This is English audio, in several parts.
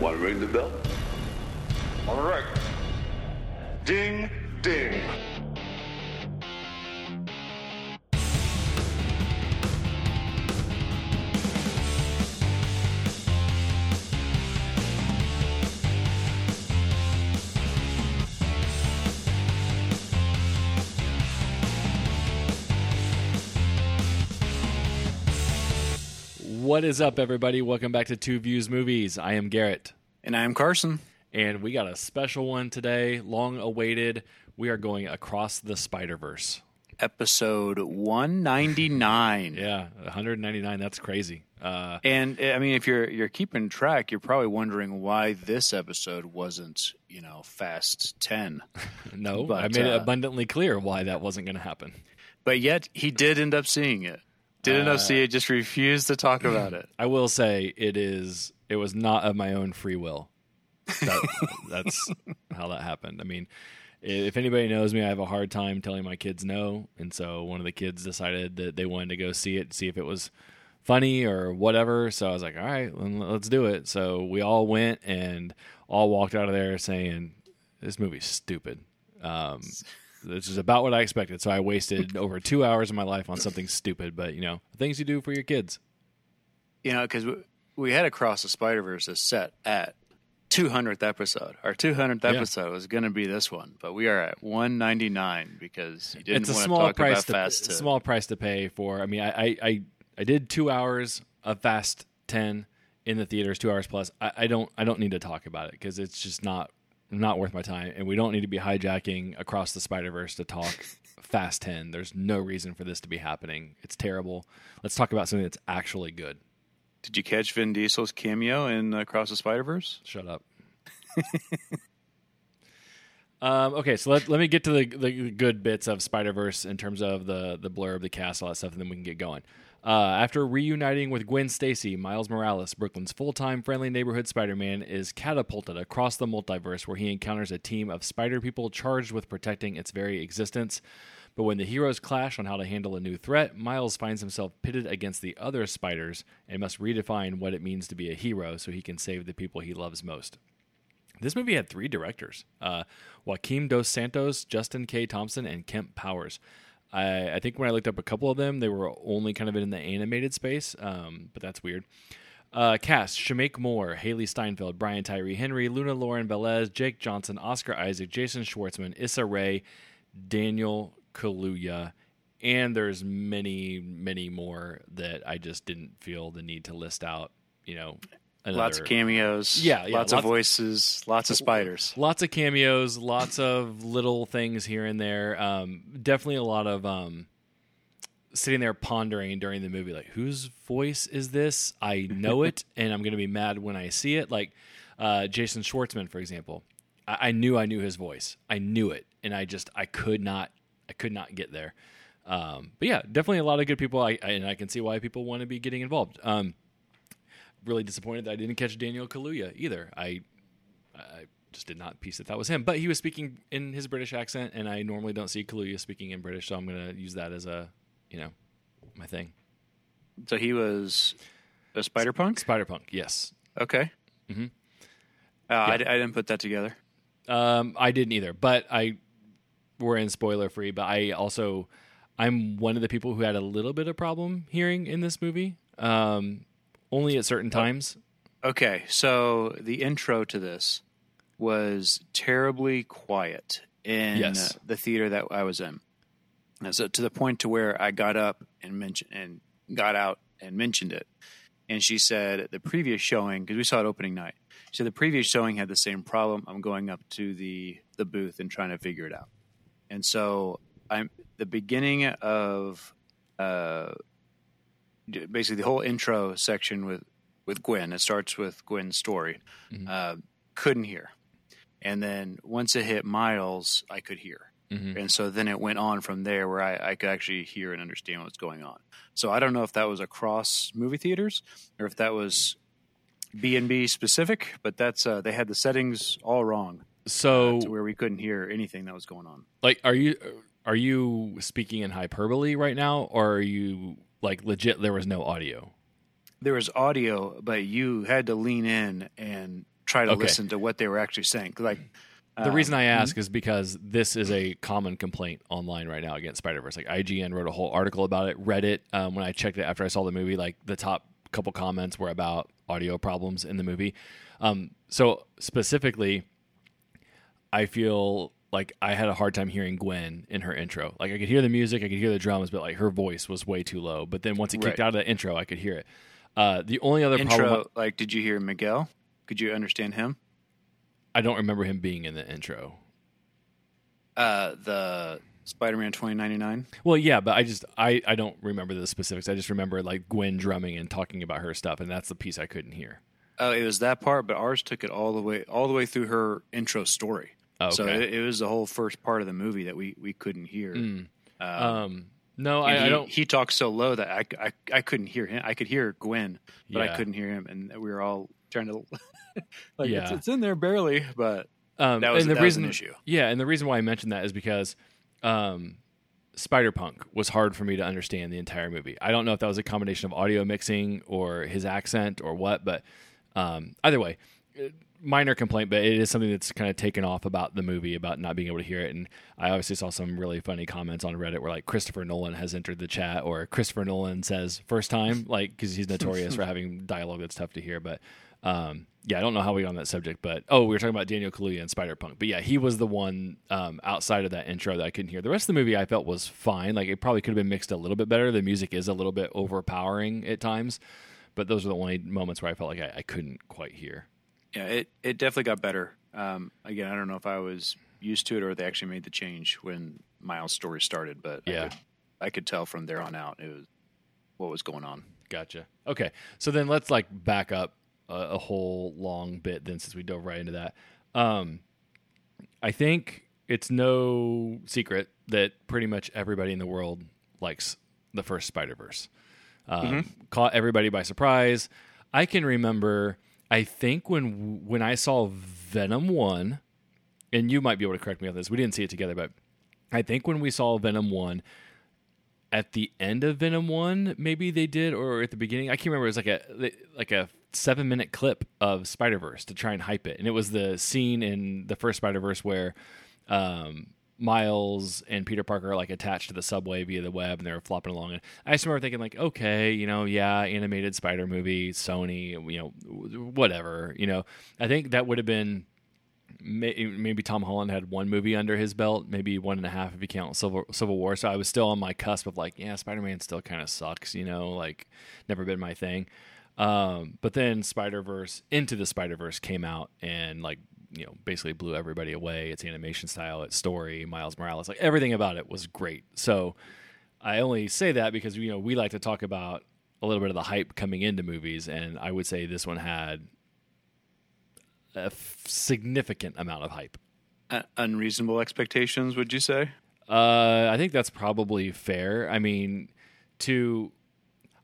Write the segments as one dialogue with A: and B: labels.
A: Want to ring the bell?
B: All right. Ding, ding.
C: What is up, everybody? Welcome back to Two Views Movies. I am Garrett,
D: And I'm Carson.
C: and we got a special one today, long awaited. We are going across the Spider Verse.
D: Episode 199.
C: Yeah, 199. That's crazy. Uh,
D: And I mean if you're you're keeping track, you're probably wondering why this episode wasn't, you know, fast 10.
C: no,
D: But,
C: I made it
D: uh,
C: abundantly clear why that wasn't going to happen.
D: But yet he did end up seeing it. Did end up seeing it, just refused to talk about it.
C: I will say it is. It was not of my own free will. That, that's how that happened. I mean, if anybody knows me, I have a hard time telling my kids no, and so one of the kids decided that they wanted to go see it, see if it was funny or whatever. So I was like, all right, then let's do it. So we all went and all walked out of there saying, "This movie's stupid." Um, this is about what I expected. So I wasted over two hours of my life on something stupid, but you know, things you do for your kids.
D: You know, cuz we, we had Across the Spider-Verse is set at 200th episode. Our 200th
C: Yeah.
D: episode was going to be this one, but we are at 199 because you didn't
C: it's a
D: want to
C: small
D: talk
C: price
D: about
C: to
D: fast 10.
C: small price to pay for. I mean, I, I I I did two hours of Fast Ten in the theaters, two hours plus. I, I don't I don't need to talk about it because it's just not not worth my time, and we don't need to be hijacking across the Spider Verse to talk Fast Ten. There's no reason for this to be happening. It's terrible. Let's talk about something that's actually good.
D: Did you catch Vin Diesel's cameo in Across the Spider-Verse?
C: Shut up. um, okay, so let, let me get to the, the good bits of Spider Verse in terms of the the blurb, the cast, all that stuff, and then we can get going. Uh, after reuniting with Gwen Stacy, Miles Morales, Brooklyn's full time friendly neighborhood Spider Man, is catapulted across the multiverse where he encounters a team of spider people charged with protecting its very existence. But when the heroes clash on how to handle a new threat, Miles finds himself pitted against the other spiders and must redefine what it means to be a hero so he can save the people he loves most. This movie had three directors uh, Joaquim Dos Santos, Justin K. Thompson, and Kemp Powers. I, I think when I looked up a couple of them, they were only kind of in the animated space, um, but that's weird. Uh, cast Shameik Moore, Hailee Steinfeld, Brian Tyree Henry, Luna Lauren Velez, Jake Johnson, Oscar Isaac, Jason Schwartzman, Issa Rae, Daniel Kaluuya, and there's many, many more that I just didn't feel the need to list out. You know,
D: Lots of cameos.
C: Yeah, yeah,
D: Lots,
C: lots-
D: of voices. Lots of spiders.
C: lots of cameos, lots of little things here and there. Um, definitely a lot of um, sitting there pondering during the movie, like whose voice is this? I know it, and I'm going to be mad when I see it. Like uh, Jason Schwartzman, for example, I-, I knew I knew his voice. I knew it, and I just I could not I could not get there. Um, but yeah, definitely a lot of good people, I, I, and I can see why people want to be getting involved. Um, really disappointed that I didn't catch Daniel Kaluuya either. I I just did not piece that that was him. But he was speaking in his British accent, and I normally don't see Kaluuya speaking in British, so I'm going to use that as a, you know, my thing.
D: So he was a spider punk.
C: Spider Punk, yes.
D: Okay.
C: Mhm.
D: Uh, I, I didn't put that together.
C: Um, I didn't either, but I we're in spoiler free. But I also I'm one of the people who had a little bit of problem hearing in this movie, um, only at certain times.
D: Okay, so the intro to this was terribly quiet in
C: Yes.
D: the theater that I was in. And so to the point to where I got up and mentioned and got out and mentioned it. And she said the previous showing because we saw it opening night. She said the previous showing had the same problem. I'm going up to the the booth and trying to figure it out. And so I'm the beginning of uh, basically the whole intro section with with Gwen. It starts with Gwen's story. Uh, couldn't hear, and then once it hit Miles, I could hear,
C: Mhm.
D: and so then it went on from there where I, I could actually hear and understand what's going on. So I don't know if that was across movie theaters or if that was B and B specific, but that's uh, they had the settings all wrong
C: So,
D: to where we couldn't hear anything that was going on.
C: like, are you are you speaking in hyperbole right now, or are you like legit? There was no audio.
D: There was audio, but you had to lean in and try to
C: Okay.
D: listen to what they were actually saying. Like
C: The
D: um,
C: reason I ask is because this is a common complaint online right now against Spider Verse. Like IGN wrote a whole article about it. Reddit, um, when I checked it after I saw the movie, like the top couple comments were about audio problems in the movie. Um, so specifically, I feel like I had a hard time hearing Gwen in her intro. Like I could hear the music, I could hear the drums, but like her voice was way too low. But then once it kicked
D: Right.
C: out of the intro, I could hear it. Uh, the only other
D: intro.
C: problem
D: Like, did you hear Miguel? Could you understand him?
C: I don't remember him being in the intro.
D: Uh, the Spider-Man 2099.
C: Well, yeah, but I just I I don't remember the specifics. I just remember like Gwen drumming and talking about her stuff, and that's the piece I couldn't hear.
D: Oh, it was that part, but ours took it all the way all the way through her intro story.
C: Oh,
D: So it, it was the whole first part of the movie that we, we couldn't hear.
C: Mm.
D: Um,
C: Um, no, I,
D: he,
C: I don't.
D: He talked so low that I, I, I couldn't hear him. I could hear Gwen, but
C: Yeah.
D: I couldn't hear him, and we were all trying to like
C: Yeah.
D: it's, it's in there barely, but
C: Um,
D: that was,
C: and the reason,
D: an issue.
C: Yeah, and the reason why I mentioned that is because um, Spider Punk was hard for me to understand the entire movie. I don't know if that was a combination of audio mixing or his accent or what, but um, either way, minor complaint, but it is something that's kind of taken off about the movie about not being able to hear it. And I obviously saw some really funny comments on Reddit where like Christopher Nolan has entered the chat or Christopher Nolan says first time, like because he's notorious for having dialogue that's tough to hear, but. Um, yeah, I don't know how we got on that subject, but oh, we were talking about Daniel Kaluuya and Spider Punk. But yeah, he was the one um, outside of that intro that I couldn't hear. The rest of the movie I felt was fine. Like it probably could have been mixed a little bit better. The music is a little bit overpowering at times, but those are the only moments where I felt like I, I couldn't quite hear.
D: Yeah, it, it definitely got better. Um, again, I don't know if I was used to it or they actually made the change when Miles' story started, but I
C: Yeah.
D: could, I could tell from there on out it was what was going on.
C: Gotcha. Okay, so then let's like back up a, a whole long bit then, since we dove right into that. Um, I think it's no secret that pretty much everybody in the world likes the first Spider Verse. Um, Caught everybody by surprise. I can remember. I think when when I saw Venom one, and you might be able to correct me on this. We didn't see it together, but I think when we saw Venom one, at the end of Venom One, maybe they did, or at the beginning. I can't remember. It was like a like a seven minute clip of Spider Verse to try and hype it, and it was the scene in the first Spider Verse where um, Miles and Peter Parker are like attached to the subway via the web, and they're flopping along. And I just remember thinking like, okay, you know, yeah, animated Spider movie, Sony, you know, whatever. You know, I think that would have been maybe Tom Holland had one movie under his belt, maybe one and a half if you count Civil Civil War. So I was still on my cusp of like, yeah, Spider Man still kind of sucks, you know, like never been my thing. Um, but then Spider Verse Into the Spider Verse came out and like you know basically blew everybody away. Its animation style, its story, Miles Morales, like everything about it was great. So I only say that because you know we like to talk about a little bit of the hype coming into movies, and I would say this one had a f- significant amount of hype.
D: Uh, unreasonable expectations, would you say?
C: Uh, I think that's probably fair. I mean, to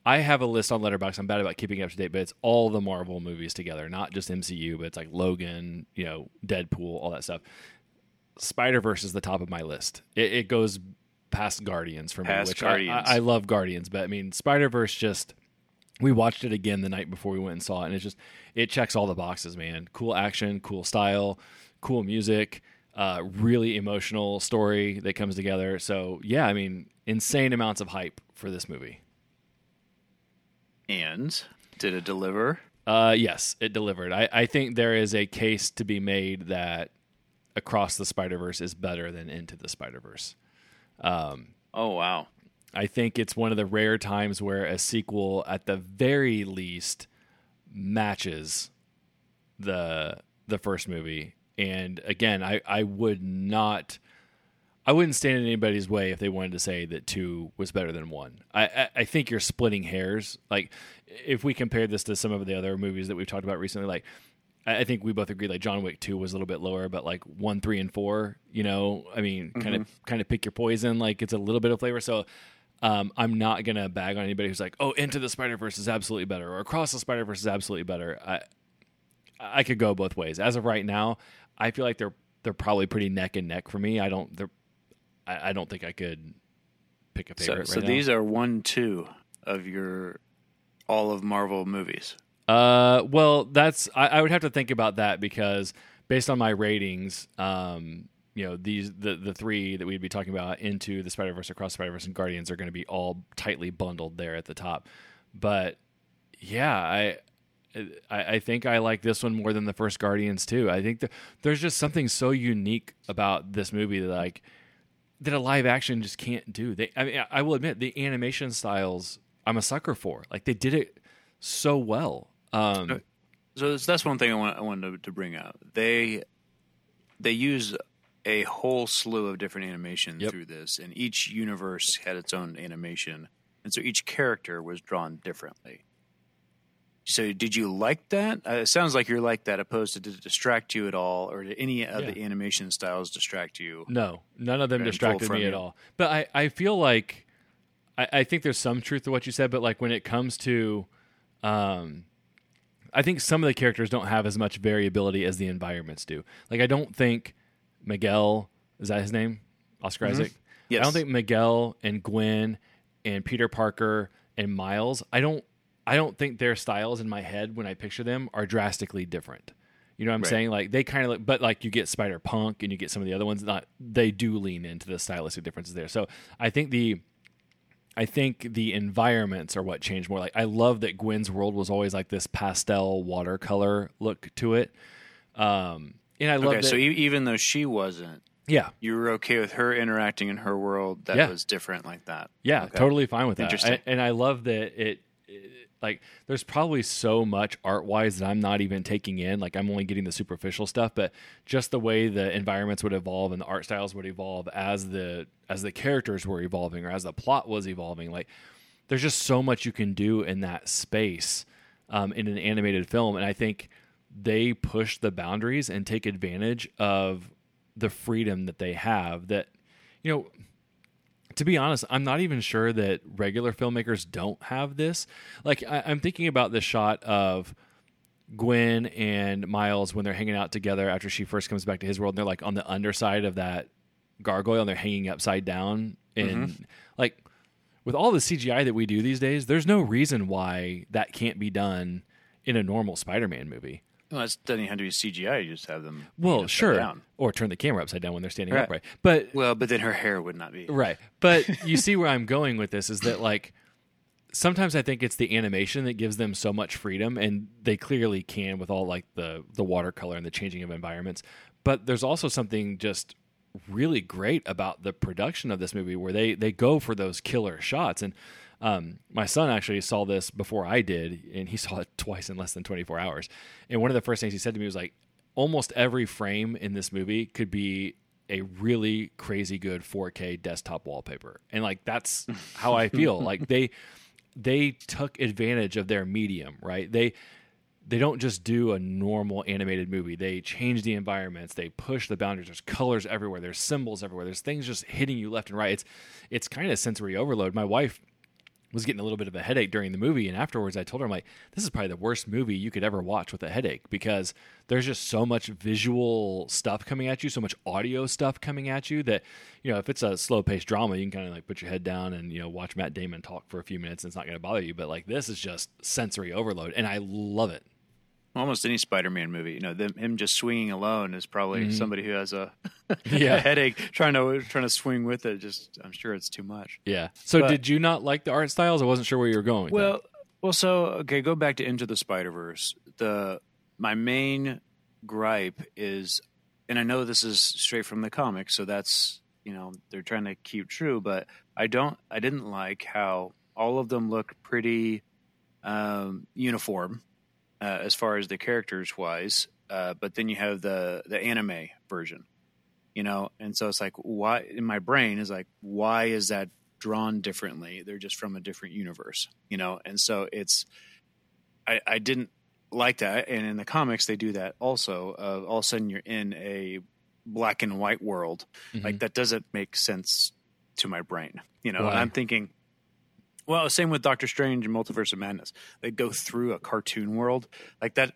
C: I have a list on Letterboxd. I'm bad about keeping up to date, but it's all the Marvel movies together, not just MCU, but it's like Logan, you know, Deadpool, all that stuff. Spider Verse is the top of my list. It, it goes past Guardians for me,
D: Past
C: which I-
D: Guardians.
C: I, love Guardians, but I mean, Spider Verse just. We watched it again the night before we went and saw it, and it just it checks all the boxes, man. Cool action, cool style, cool music, uh, really emotional story that comes together. So yeah, I mean, insane amounts of hype for this movie.
D: And did it deliver?
C: Uh, yes, it delivered. I, I think there is a case to be made that Across the Spider Verse is better than Into the Spider Verse.
D: Oh wow.
C: I think it's one of the rare times where a sequel, at the very least, matches the the first movie. And again, I, I would not, I wouldn't stand in anybody's way if they wanted to say that two was better than one. I, I, I think you're splitting hairs. Like if we compare this to some of the other movies that we've talked about recently, like I I think we both agree like John Wick two was a little bit lower, but like one, three, and four, you know, I mean, kind of kind of pick your poison. Like it's a little bit of flavor. So um, I'm not gonna bag on anybody who's like, oh, Into the Spider Verse is absolutely better, or Across the Spider Verse is absolutely better. I I could go both ways. As of right now, I feel like they're they're probably pretty neck and neck for me. I don't they're I, I don't think I could pick a
D: So,
C: favorite.
D: so
C: right now.
D: these are one, two of your all of Marvel movies.
C: Uh, well, that's I, I would have to think about that because based on my ratings, um, you know, these the the three that we'd be talking about into the Spider Verse, across Spider Verse, and Guardians are going to be all tightly bundled there at the top. But yeah, I. I, I think I like this one more than the first Guardians too. I think that there's just something so unique about this movie that like that a live action just can't do. They, I mean, I will admit the animation styles I'm a sucker for. Like they did it so well. Um,
D: So that's- one thing I want I wanted to, to bring up. They they use a whole slew of different animation
C: Yep.
D: through this, and each universe had its own animation, and so each character was drawn differently. So, did you like that? Uh, it sounds like you're like that, opposed to did it distract you at all, or did any of the animation styles distract you?
C: No, none of them distracted me at all. But I, I feel like I, I think there's some truth to what you said, but like when it comes to um I think some of the characters don't have as much variability as the environments do. Like I don't think Miguel is that his name? Oscar Isaac?
D: Mm-hmm. Yes.
C: I don't think Miguel and Gwen and Peter Parker and Miles, I don't I don't think their styles in my head when I picture them are drastically different. You know what I'm
D: Right.
C: saying? Like they kind of, like, but like you get Spider Punk and you get some of the other ones. Not they do lean into the stylistic differences there. So I think the, I think the environments are what changed more. Like I love that Gwen's world was always like this pastel watercolor look to it. Um, and I love
D: Okay,
C: that.
D: so even though she wasn't,
C: yeah,
D: you were okay with her interacting in her world that
C: Yeah.
D: was different like that.
C: Yeah,
D: Okay.
C: totally fine with that.
D: Interesting.
C: I, and I love that it, it- like there's probably so much art wise that I'm not even taking in. Like I'm only getting the superficial stuff, but just the way the environments would evolve and the art styles would evolve as the as the characters were evolving or as the plot was evolving. Like there's just so much you can do in that space um, in an animated film, and I think they push the boundaries and take advantage of the freedom that they have. That you know to be honest, I'm not even sure that regular filmmakers don't have this. Like, I, I'm thinking about the shot of Gwen and Miles when they're hanging out together after she first comes back to his world, and they're like on the underside of that gargoyle and they're hanging upside down. And mm-hmm. like, with all the CGI that we do these days, there's no reason why that can't be done in a normal Spider Man movie.
D: Well, it doesn't have to be CGI. You just have them.
C: Well, sure.
D: down.
C: Or turn the camera upside down when they're standing
D: Right.
C: upright. But
D: Well, but then her hair would not be.
C: Right. But you see where I'm going with this is that like sometimes I think it's the animation that gives them so much freedom and they clearly can with all like the the watercolor and the changing of environments. But there's also something just really great about the production of this movie where they they go for those killer shots and um, my son actually saw this before I did, and he saw it twice in less than 24 hours. And one of the first things he said to me was like, almost every frame in this movie could be a really crazy good 4K desktop wallpaper. And like that's how I feel. like they they took advantage of their medium, right? They they don't just do a normal animated movie. They change the environments. They push the boundaries. There's colors everywhere. There's symbols everywhere. There's things just hitting you left and right. It's it's kind of sensory overload. My wife was getting a little bit of a headache during the movie and afterwards I told her I'm like this is probably the worst movie you could ever watch with a headache because there's just so much visual stuff coming at you so much audio stuff coming at you that you know if it's a slow paced drama you can kind of like put your head down and you know watch Matt Damon talk for a few minutes and it's not going to bother you but like this is just sensory overload and I love it
D: Almost any Spider-Man movie, you know, them, him just swinging alone is probably
C: Mm-hmm.
D: somebody who has a,
C: Yeah.
D: a headache trying to trying to swing with it. Just, I'm sure it's too much.
C: yeah so
D: But-
C: did you not like the art styles I wasn't sure where you were going that.
D: Well, well, so okay, go back to Into the Spider Verse. The my main gripe is, and I know this is straight from the comic, so that's you know they're trying to keep true, but I don't, I didn't like how all of them look pretty um, uniform uh, as far as the characters wise, uh, but then you have the the anime version, you know, and so it's like why in my brain is like why is that drawn differently? They're just from a different universe, you know, and so it's I, I didn't like that, and in the comics they do that also. Uh, all of a sudden you're in a black and white world, like that doesn't make sense to my brain, you know. I'm thinking. Well, same with Doctor Strange and Multiverse of Madness. They go through a cartoon world. Like that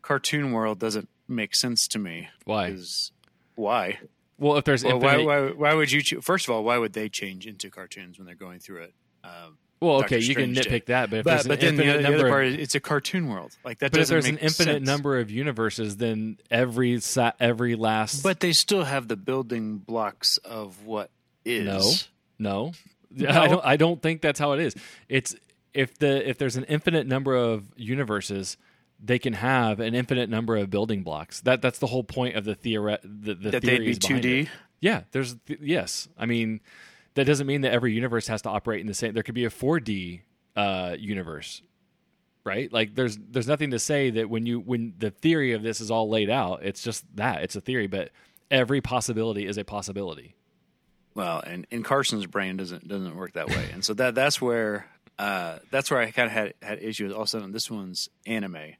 D: cartoon world doesn't make sense to me.
C: Why?
D: Why?
C: well if there's
D: Well, why,
C: infinite
D: why? Why would you? First of all, why would they change into cartoons when they're going through it? Um,
C: Well,
D: Doctor
C: okay, you can
D: Strange
C: nitpick
D: did.
C: that, but if
D: But,
C: there's an
D: but then the,
C: infinite
D: other- the
C: number,
D: other part
C: of,
D: it's a cartoon world. Like that
C: but if there's an infinite
D: sense.
C: number of universes, then every every last
D: But they still have the building blocks of what is.
C: No, no, I don't. I don't think that's how it is. It's if the if there's an infinite number of universes, they can have an infinite number of building blocks. That that's the whole point of the theory. The, the
D: That they'd be 2D?
C: Yeah, there's th- yes. I mean, that doesn't mean that every universe has to operate in the same. There could be a 4D uh, universe, right? Like there's there's nothing to say that when you when the theory of this is all laid out, it's just that it's a theory, but every possibility is a possibility.
D: Well, and, and Carson's brain doesn't doesn't work that way, and so that that's where uh, that's where I kind of had had issues. All of a sudden, this one's anime,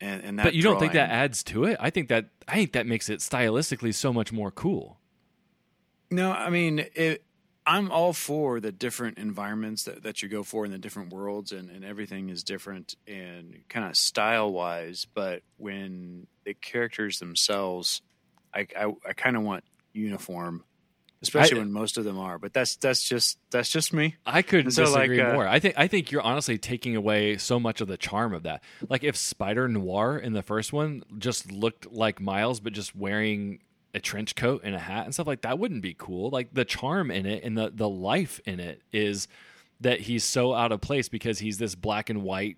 D: and and that
C: But you don't think that adds to it? I think that I think that makes it stylistically so much more cool.
D: No, I mean, it, I'm all for the different environments that, that you go for in the different worlds, and, and everything is different and kind of style wise. But when the characters themselves, I, I, I kind of want uniform, especially
C: I-
D: when most of them are. But that's that's just that's just me.
C: I couldn't
D: So, like,
C: disagree
D: uh,
C: more. I think I think you're honestly taking away so much of the charm of that. Like if Spider Noir in the first one just looked like Miles, but just wearing a trench coat and a hat and stuff like that wouldn't be cool. Like the charm in it and the the life in it is that he's so out of place because he's this black and white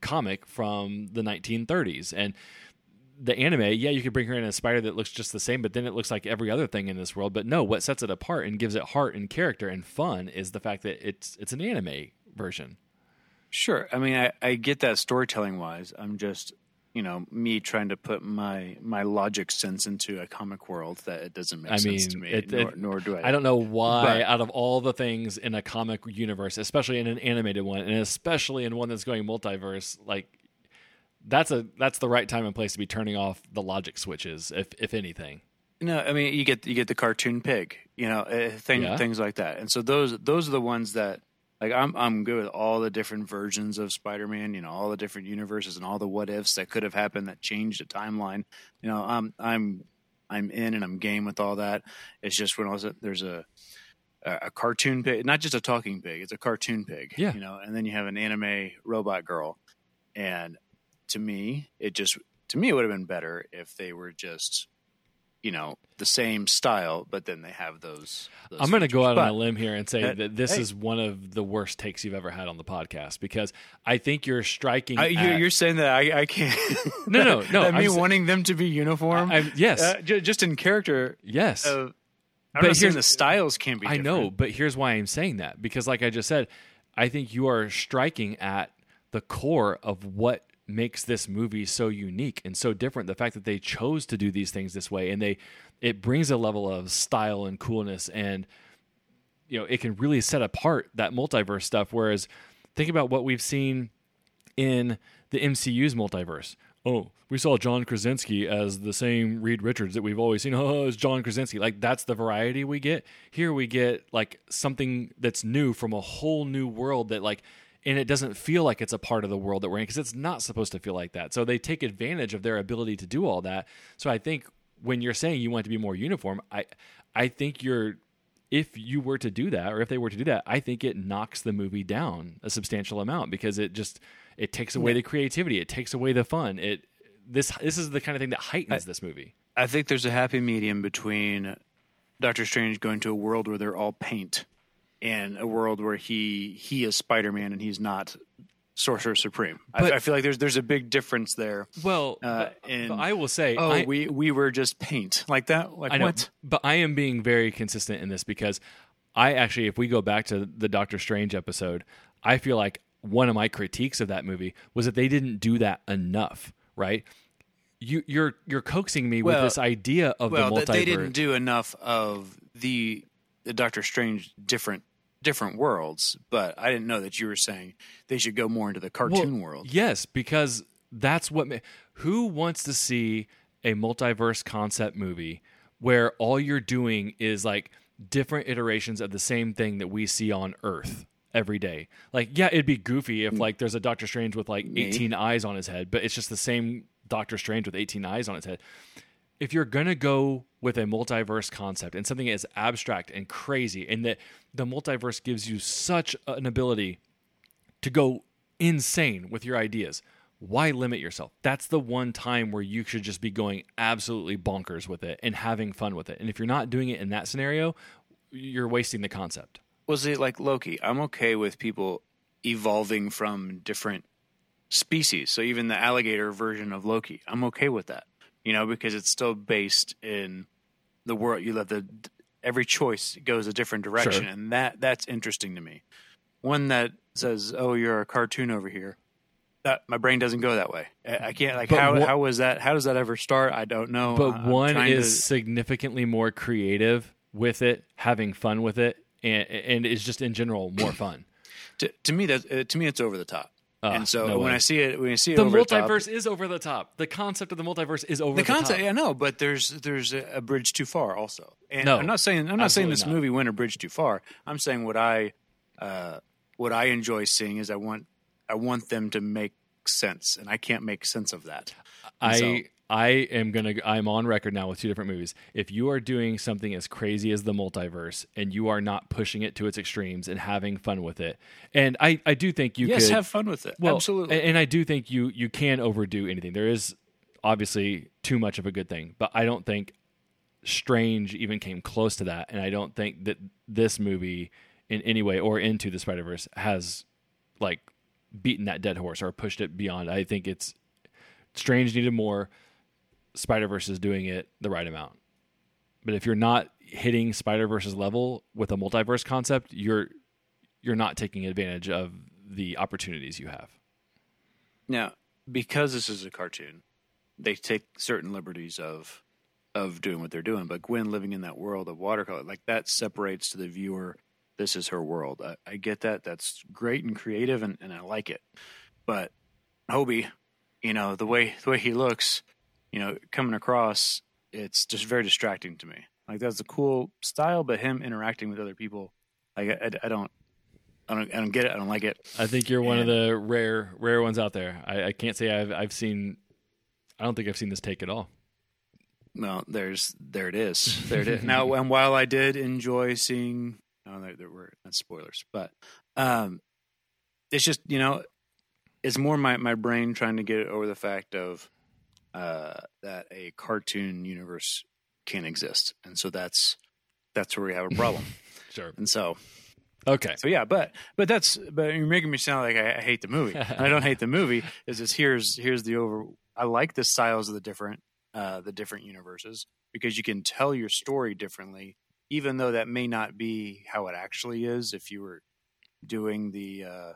C: comic from the 1930s and the anime, yeah, you could bring her in a spider that looks just the same, but then it looks like every other thing in this world. But no, what sets it apart and gives it heart and character and fun is the fact that it's it's an anime version.
D: Sure, I mean, I, I get that storytelling wise. I'm just you know me trying to put my my logic sense into a comic world that it doesn't make
C: I
D: sense to me.
C: it-
D: nor,
C: it-
D: nor do I.
C: I don't know why,
D: But-
C: out of all the things in a comic universe, especially in an animated one, and especially in one that's going multiverse, like that's a that's the right time and place to be turning off the logic switches, if if anything.
D: No, I mean you get you get the cartoon pig, you know, uh, thing,
C: Yeah.
D: things like that. And so those those are the ones that like I'm I'm good with all the different versions of Spider-Man, you know, all the different universes and all the what ifs that could have happened that changed the timeline. You know, I'm I'm I'm in and I'm game with all that. It's just when I was there's a a a cartoon pig, not just a talking pig, it's a cartoon pig.
C: Yeah.
D: You know, and then you have an anime robot girl. And to me, it just to me it would have been better if they were just you know the same style, but then they have those. those
C: I'm going to go out on a limb here and say
D: Uh,
C: that this
D: hey.
C: is one of the worst takes you've ever had on the podcast because I think you're striking.
D: I, you're,
C: at-
D: you're saying that I, I can't.
C: No, no, no,
D: that
C: I'm
D: me wanting them to be uniform.
C: I- yes.
D: uh, ju- just in character.
C: yes.
D: Uh, I'm
C: But here's-
D: the styles can't be.
C: I
D: Different.
C: know, but here's why I'm saying that because, like I just said, I think you are striking at the core of what makes this movie so unique and so different. The fact that they chose to do these things this way, and they it brings a level of style and coolness, and you know it can really set apart that multiverse stuff. Whereas, think about what we've seen in the MCU's multiverse. Oh, we saw John Krasinski as the same Reed Richards that we've always seen. Oh, it's John Krasinski. Like that's the variety we get. Here we get like something that's new from a whole new world that like and it doesn't feel like it's a part of the world that we're in because it's not supposed to feel like that. So they take advantage of their ability to do all that. So I think when you're saying you want to be more uniform, I I think you're if you were to do that or if they were to do that i think it knocks the movie down a substantial amount because it just it takes away the creativity it takes away the fun it this this is the kind of thing that heightens this movie
D: I think there's a happy medium between Doctor Strange going to a world where they're all paint, and a world where he he is Spider Man and he's not Sorcerer Supreme.
C: But-
D: I, I feel like there's there's a big difference there.
C: well
D: Uh, and-
C: i will say
D: Oh,
C: I,
D: we we were just paint like that. Like
C: I know,
D: what?
C: but I am being very consistent in this because I actually, if we go back to the Doctor Strange episode, I feel like one of my critiques of that movie was that they didn't do that enough. Right? You, you're you're coaxing me with this idea of
D: Well,
C: the
D: th-
C: multiverse.
D: they didn't do enough of the the Doctor Strange different different worlds, but I didn't know that you were saying they should go more into the cartoon
C: Well,
D: world.
C: Yes, because that's what. Ma- who wants to see a multiverse concept movie where all you're doing is like different iterations of the same thing that we see on Earth every day? Like, yeah, it'd be goofy
D: Mm.
C: if like there's a Doctor Strange with like 18 eyes on his head, but it's just the same Doctor Strange with 18 eyes on his head. If you're gonna go with a multiverse concept and something as abstract and crazy, and that the multiverse gives you such an ability to go insane with your ideas, why limit yourself? That's the one time where you should just be going absolutely bonkers with it and having fun with it. And if you're not doing it in that scenario, you're wasting the concept.
D: Was it like Loki? I'm okay with people evolving from different species. So even the alligator version of Loki, I'm okay with that. You know, because it's still based in the world. You let the every choice goes a different direction,
C: Sure.
D: and that that's interesting to me. One that says, "Oh, you're a cartoon over here." That my brain doesn't go that way. I can't like
C: But
D: how
C: wha-
D: how was that? How does that ever start? I don't know.
C: But
D: I'm
C: one is
D: to-
C: significantly more creative with it, having fun with it, and, and is just in general more fun.
D: to, to me that uh, to me it's over the top.
C: Ah,
D: and so
C: no
D: when
C: way.
D: I see it, when I see it
C: The
D: over the top,
C: multiverse is over the top. The concept of the multiverse is over
D: the
C: the,
D: concept,
C: top.
D: yeah, no, but there's there's a, a bridge too far also. And
C: No,
D: I'm not saying I'm not saying this
C: not.
D: movie went a bridge too far. I'm saying what I uh, what I enjoy seeing is I want I want them to make sense, and I can't make sense of that.
C: I
D: So-
C: I am gonna I'm on record now with two different movies. If you are doing something as crazy as the multiverse and you are not pushing it to its extremes and having fun with it, and I I do think you
D: yes,
C: could
D: have fun with it.
C: well,
D: Absolutely.
C: a- and I do think you you can overdo anything. There is obviously too much of a good thing, but I don't think Strange even came close to that, and I don't think that this movie in any way or into the Spider Verse has like beaten that dead horse or pushed it beyond. I think it's Strange needed more. Spider Verse is doing it the right amount. But if you're not hitting Spider Verse's level with a multiverse concept, you're you're not taking advantage of the opportunities you have.
D: Now, because this is a cartoon, they take certain liberties of of doing what they're doing. But Gwen living in that world of watercolor, like that separates to the viewer. This is her world. I, I get that. That's great and creative, and, and I like it. But Hobie, you know the way the way he looks, you know, coming across, it's just very distracting to me. Like that's a cool style, but him interacting with other people, like I, I, I don't, I don't, I don't get it. I don't like it.
C: I think you're one of the rare rare ones out there. I, I can't say I've I've seen. I don't think I've seen this take at all.
D: Well, there's there it is. There it is. now, and while I did enjoy seeing, oh, there, there were not spoilers, but um, it's just you know, it's more my my brain trying to get over the fact of uh, that a cartoon universe can exist, and so that's that's where we have a problem.
C: Sure.
D: and so
C: Okay.
D: so yeah, but but that's but you're making me sound like I, I hate the movie. I don't hate the movie. Is just here's here's the over. I like the styles of the different uh, the different universes because you can tell your story differently, even though that may not be how it actually is. If you were doing the uh,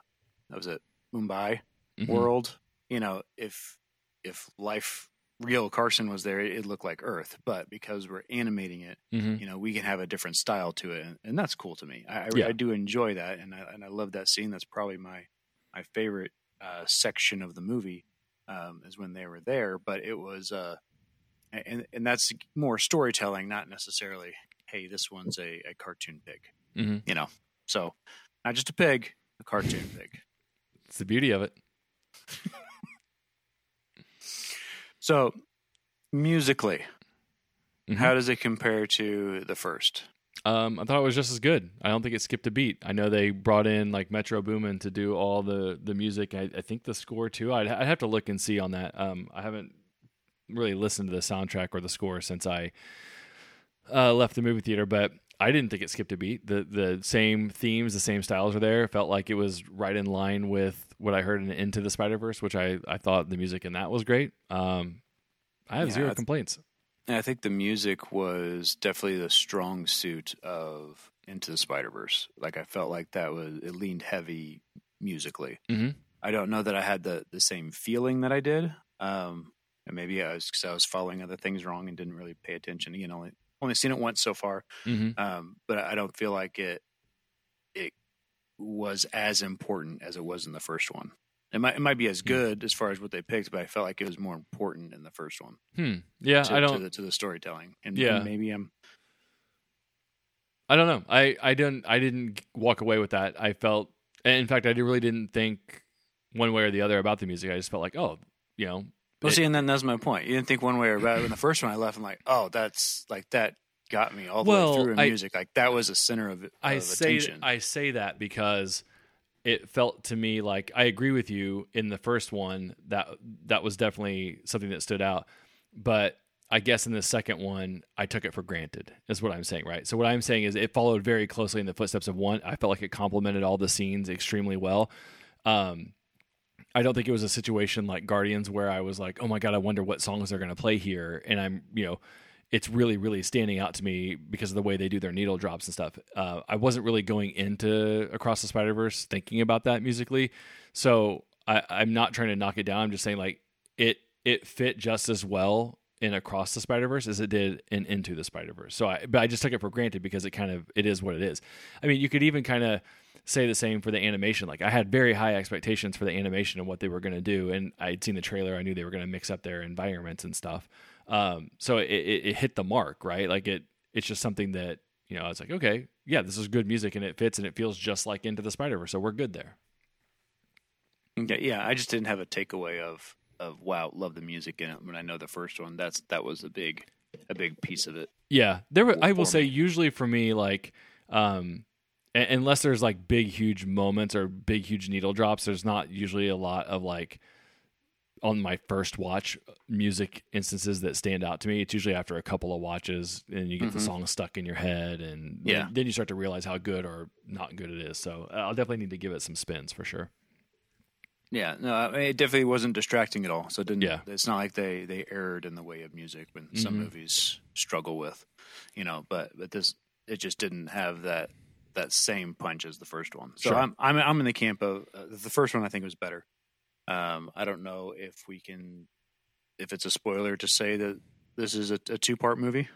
D: that was it Mumbai
C: Mhm.
D: world, you know, if if life real Carson was there, it, it'd look like Earth. But because we're animating it,
C: Mhm.
D: you know we can have a different style to it and, and that's cool to me I, I,
C: Yeah.
D: I do enjoy that and I, and I love that scene that's probably my my favorite uh, section of the movie um, is when they were there but it was uh and and that's more storytelling not necessarily hey this one's a, a cartoon pig
C: Mhm.
D: you know so not just a pig a cartoon pig
C: It's the beauty of it.
D: so musically
C: Mhm.
D: how does it compare to the first
C: Um, I thought it was just as good. I don't think it skipped a beat. I know they brought in like Metro Boomin to do all the the music. I, I think the score too. I'd, I'd have to look and see on that. Um, I haven't really listened to the soundtrack or the score since I uh, left the movie theater, but I didn't think it skipped a beat. The the same themes, the same styles are there. It felt like it was right in line with what I heard in Into the Spider Verse, which I I thought the music in that was great. Um, I have
D: Yeah,
C: zero complaints.
D: And I think the music was definitely the strong suit of Into the Spider Verse. Like I felt like that was it leaned heavy musically.
C: Mhm.
D: I don't know that I had the the same feeling that I did. Um, and maybe I was because I was following other things wrong and didn't really pay attention. You know, only seen it once so far.
C: hmm
D: Um, but I don't feel like it it was as important as it was in the first one. It might it might be as good as far as what they picked, but I felt like it was more important in the first one
C: Hmm. Yeah,
D: to,
C: I don't.
D: to the to the storytelling. And,
C: Yeah.
D: maybe I'm
C: I don't know. I I didn't I didn't walk away with that. I felt, in fact, I really didn't think one way or the other about the music. I just felt like, oh, you know,
D: Well,
C: It-
D: see, and then that's my point. You didn't think one way or the other. In the first one, I left and I'm like, oh, that's like that got me all the
C: Well,
D: way through in
C: I-
D: music. Like that was a center of, of
C: I say
D: attention.
C: I say that because it felt to me like I agree with you in the first one that that was definitely something that stood out, but I guess in the second one I took it for granted. Is what I'm saying, right? So what I'm saying is it followed very closely in the footsteps of one. I felt like it complemented all the scenes extremely well. Um, I don't think it was a situation like Guardians where I was like, "Oh my god, I wonder what songs they're going to play here," and I'm, you know, it's really, really standing out to me because of the way they do their needle drops and stuff. Uh, I wasn't really going into Across the Spider Verse thinking about that musically, so I, I'm not trying to knock it down. I'm just saying like it it fit just as well in Across the Spider Verse as it did in Into the Spider Verse. So I, but I just took it for granted because it kind of it is what it is. I mean, you could even kind of say the same for the animation. Like I had very high expectations for the animation and what they were going to do, and I'd seen the trailer. I knew they were going to mix up their environments and stuff. Um, so it, it, it hit the mark, right? Like it, it's just something that you know. I was like, okay, yeah, this is good music and it fits and it feels just like Into the Spider Verse, so we're good there.
D: Okay, yeah, I just didn't have a takeaway of of wow, love the music in it. When I know the first one, that's that was a big a big piece of it.
C: Yeah, there. Were, I will say, usually for me, like, um, unless there's like big, huge moments or big, huge needle drops, there's not usually a lot of like on my first watch music instances that stand out to me. It's usually after a couple of watches and you get the
D: Mhm.
C: song stuck in your head, and
D: Yeah.
C: then you start to realize how good or not good it is. So uh, I'll definitely need to give it some spins for sure.
D: Yeah, no, I mean, it definitely wasn't distracting at all. So it didn't.
C: Yeah.
D: it's not like they they erred in the way of music when some
C: Mhm.
D: movies struggle with, you know. But but this it just didn't have that that same punch as the first one. So
C: Sure.
D: I'm I'm I'm in the camp of uh, the first one. I think was better. Um, I don't know if we can if it's a spoiler to say that this is a, a two part movie.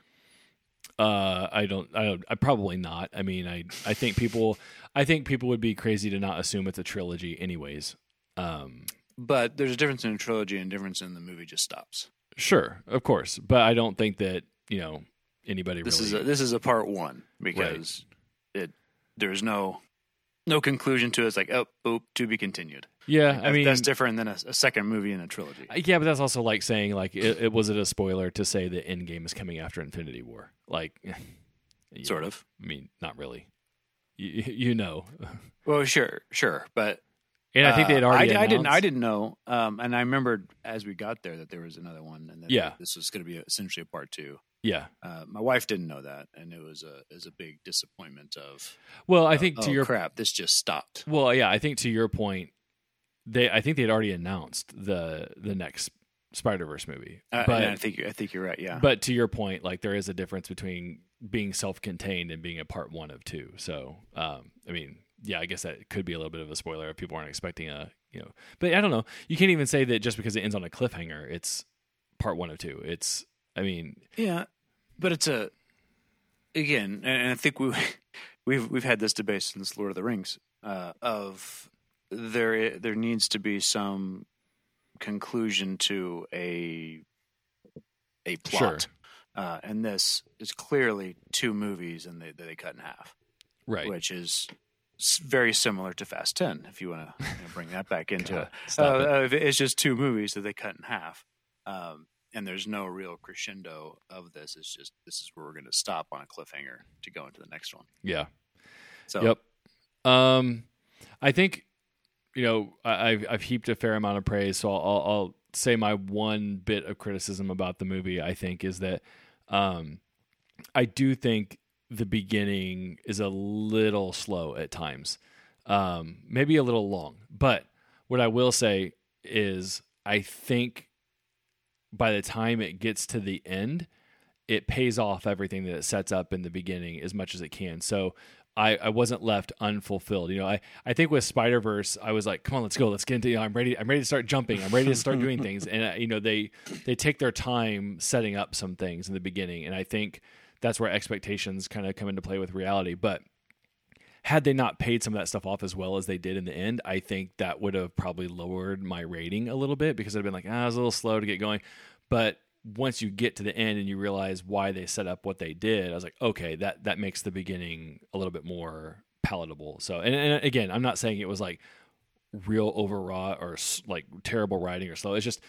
C: Uh, I don't. I don't. I probably not. I mean, I. I think people. I think people would be crazy to not assume it's a trilogy, anyways. Um,
D: But there's a difference in a trilogy and a difference in the movie just stops.
C: sure, of course, but I don't think that you know anybody
D: This
C: really.
D: is a, this is a part one because there's no no conclusion to it. It's like oh, boop, to be continued.
C: yeah, I mean,
D: that's different than a, a second movie in a trilogy.
C: yeah, but that's also like saying like it, it was it a spoiler to say that Endgame is coming after Infinity War? Like,
D: Sort
C: know,
D: of.
C: I mean, not really. You, you know,
D: Well, sure, sure, but
C: and I think they had
D: uh,
C: already.
D: I, I didn't. I didn't know, um, and I remembered as we got there that there was another one, and that
C: Yeah.
D: this was going to be essentially a part two.
C: Yeah.
D: Uh, my wife didn't know that, and it was a is a big disappointment. Of
C: Well, I think
D: oh,
C: to your
D: crap, this just stopped.
C: Well, yeah, I think to your point, they I think they had already announced the the next Spider Verse movie,
D: Uh,
C: but
D: I think I think you're right. Yeah,
C: but to your point, like there is a difference between being self contained and being a part one of two. So, um, I mean, yeah, I guess that could be a little bit of a spoiler if people aren't expecting a you know, but I don't know. You can't even say that just because it ends on a cliffhanger, it's part one of two. It's I mean,
D: Yeah, but it's a again, and I think we we've we've had this debate since Lord of the Rings uh, of there there needs to be some conclusion to a a plot,
C: Sure.
D: uh, and this is clearly two movies and they that they cut in half,
C: right?
D: which is very similar to Fast Ten. If you want to bring that back into
C: God,
D: it,
C: stop it.
D: uh, uh, it's just two movies that they cut in half, um, and there's no real crescendo of this. It's just this is where we're going to stop on a cliffhanger to go into the next one.
C: Yeah.
D: So
C: Yep. Um, I think you know I, I've I've heaped a fair amount of praise, so I'll, I'll, I'll say my one bit of criticism about the movie. I think is that um, I do think the beginning is a little slow at times, um, maybe a little long. But what I will say is I think by the time it gets to the end, it pays off everything that it sets up in the beginning as much as it can. So I, I wasn't left unfulfilled. You know, I, I think with Spider Verse, I was like, come on, let's go, let's get into. You know, I'm ready. I'm ready to start jumping. I'm ready to start doing things. And uh, you know, they they take their time setting up some things in the beginning, and I think that's where expectations kind of come into play with reality. But had they not paid some of that stuff off as well as they did in the end, I think that would have probably lowered my rating a little bit because I'd been like, ah, it was a little slow to get going. But once you get to the end and you realize why they set up what they did, I was like, okay, that that makes the beginning a little bit more palatable. So, and, and again, I'm not saying it was like real overwrought or like terrible writing or slow. It's just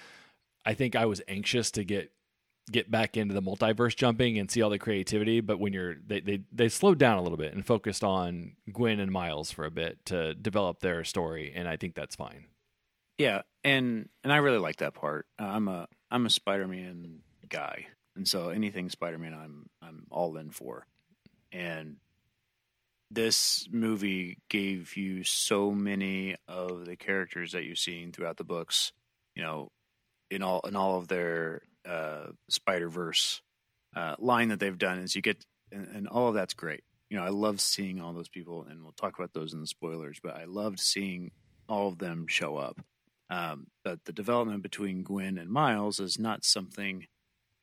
C: I think I was anxious to get get back into the multiverse jumping and see all the creativity. But when you're they they they slowed down a little bit and focused on Gwen and Miles for a bit to develop their story, and I think that's fine.
D: Yeah, and and I really like that part. Uh, I'm a I'm a Spider-Man guy, and so anything Spider-Man, I'm I'm all in for. And this movie gave you so many of the characters that you've seen throughout the books. You know, in all in all of their uh, Spider Verse uh, line that they've done, is you get and, and all of that's great. You know, I love seeing all those people, and we'll talk about those in the spoilers. But I loved seeing all of them show up. Um, but the development between Gwen and Miles is not something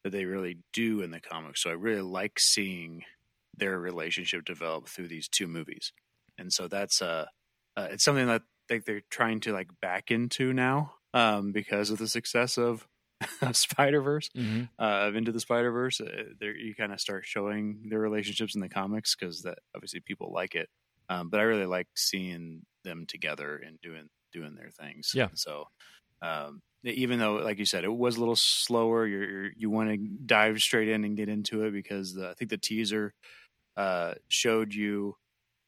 D: that they really do in the comics. So I really like seeing their relationship develop through these two movies, and so that's uh, uh it's something that they, they're trying to like back into now um, because of the success of, of Spider Verse,
C: Mm-hmm.
D: uh, of Into the Spider Verse. Uh, there you kind of start showing their relationships in the comics because that obviously people like it. Um, but I really like seeing them together and doing doing their things.
C: Yeah.
D: So um, even though, like you said, it was a little slower, you're, you're, you want to dive straight in and get into it because the, I think the teaser uh, showed you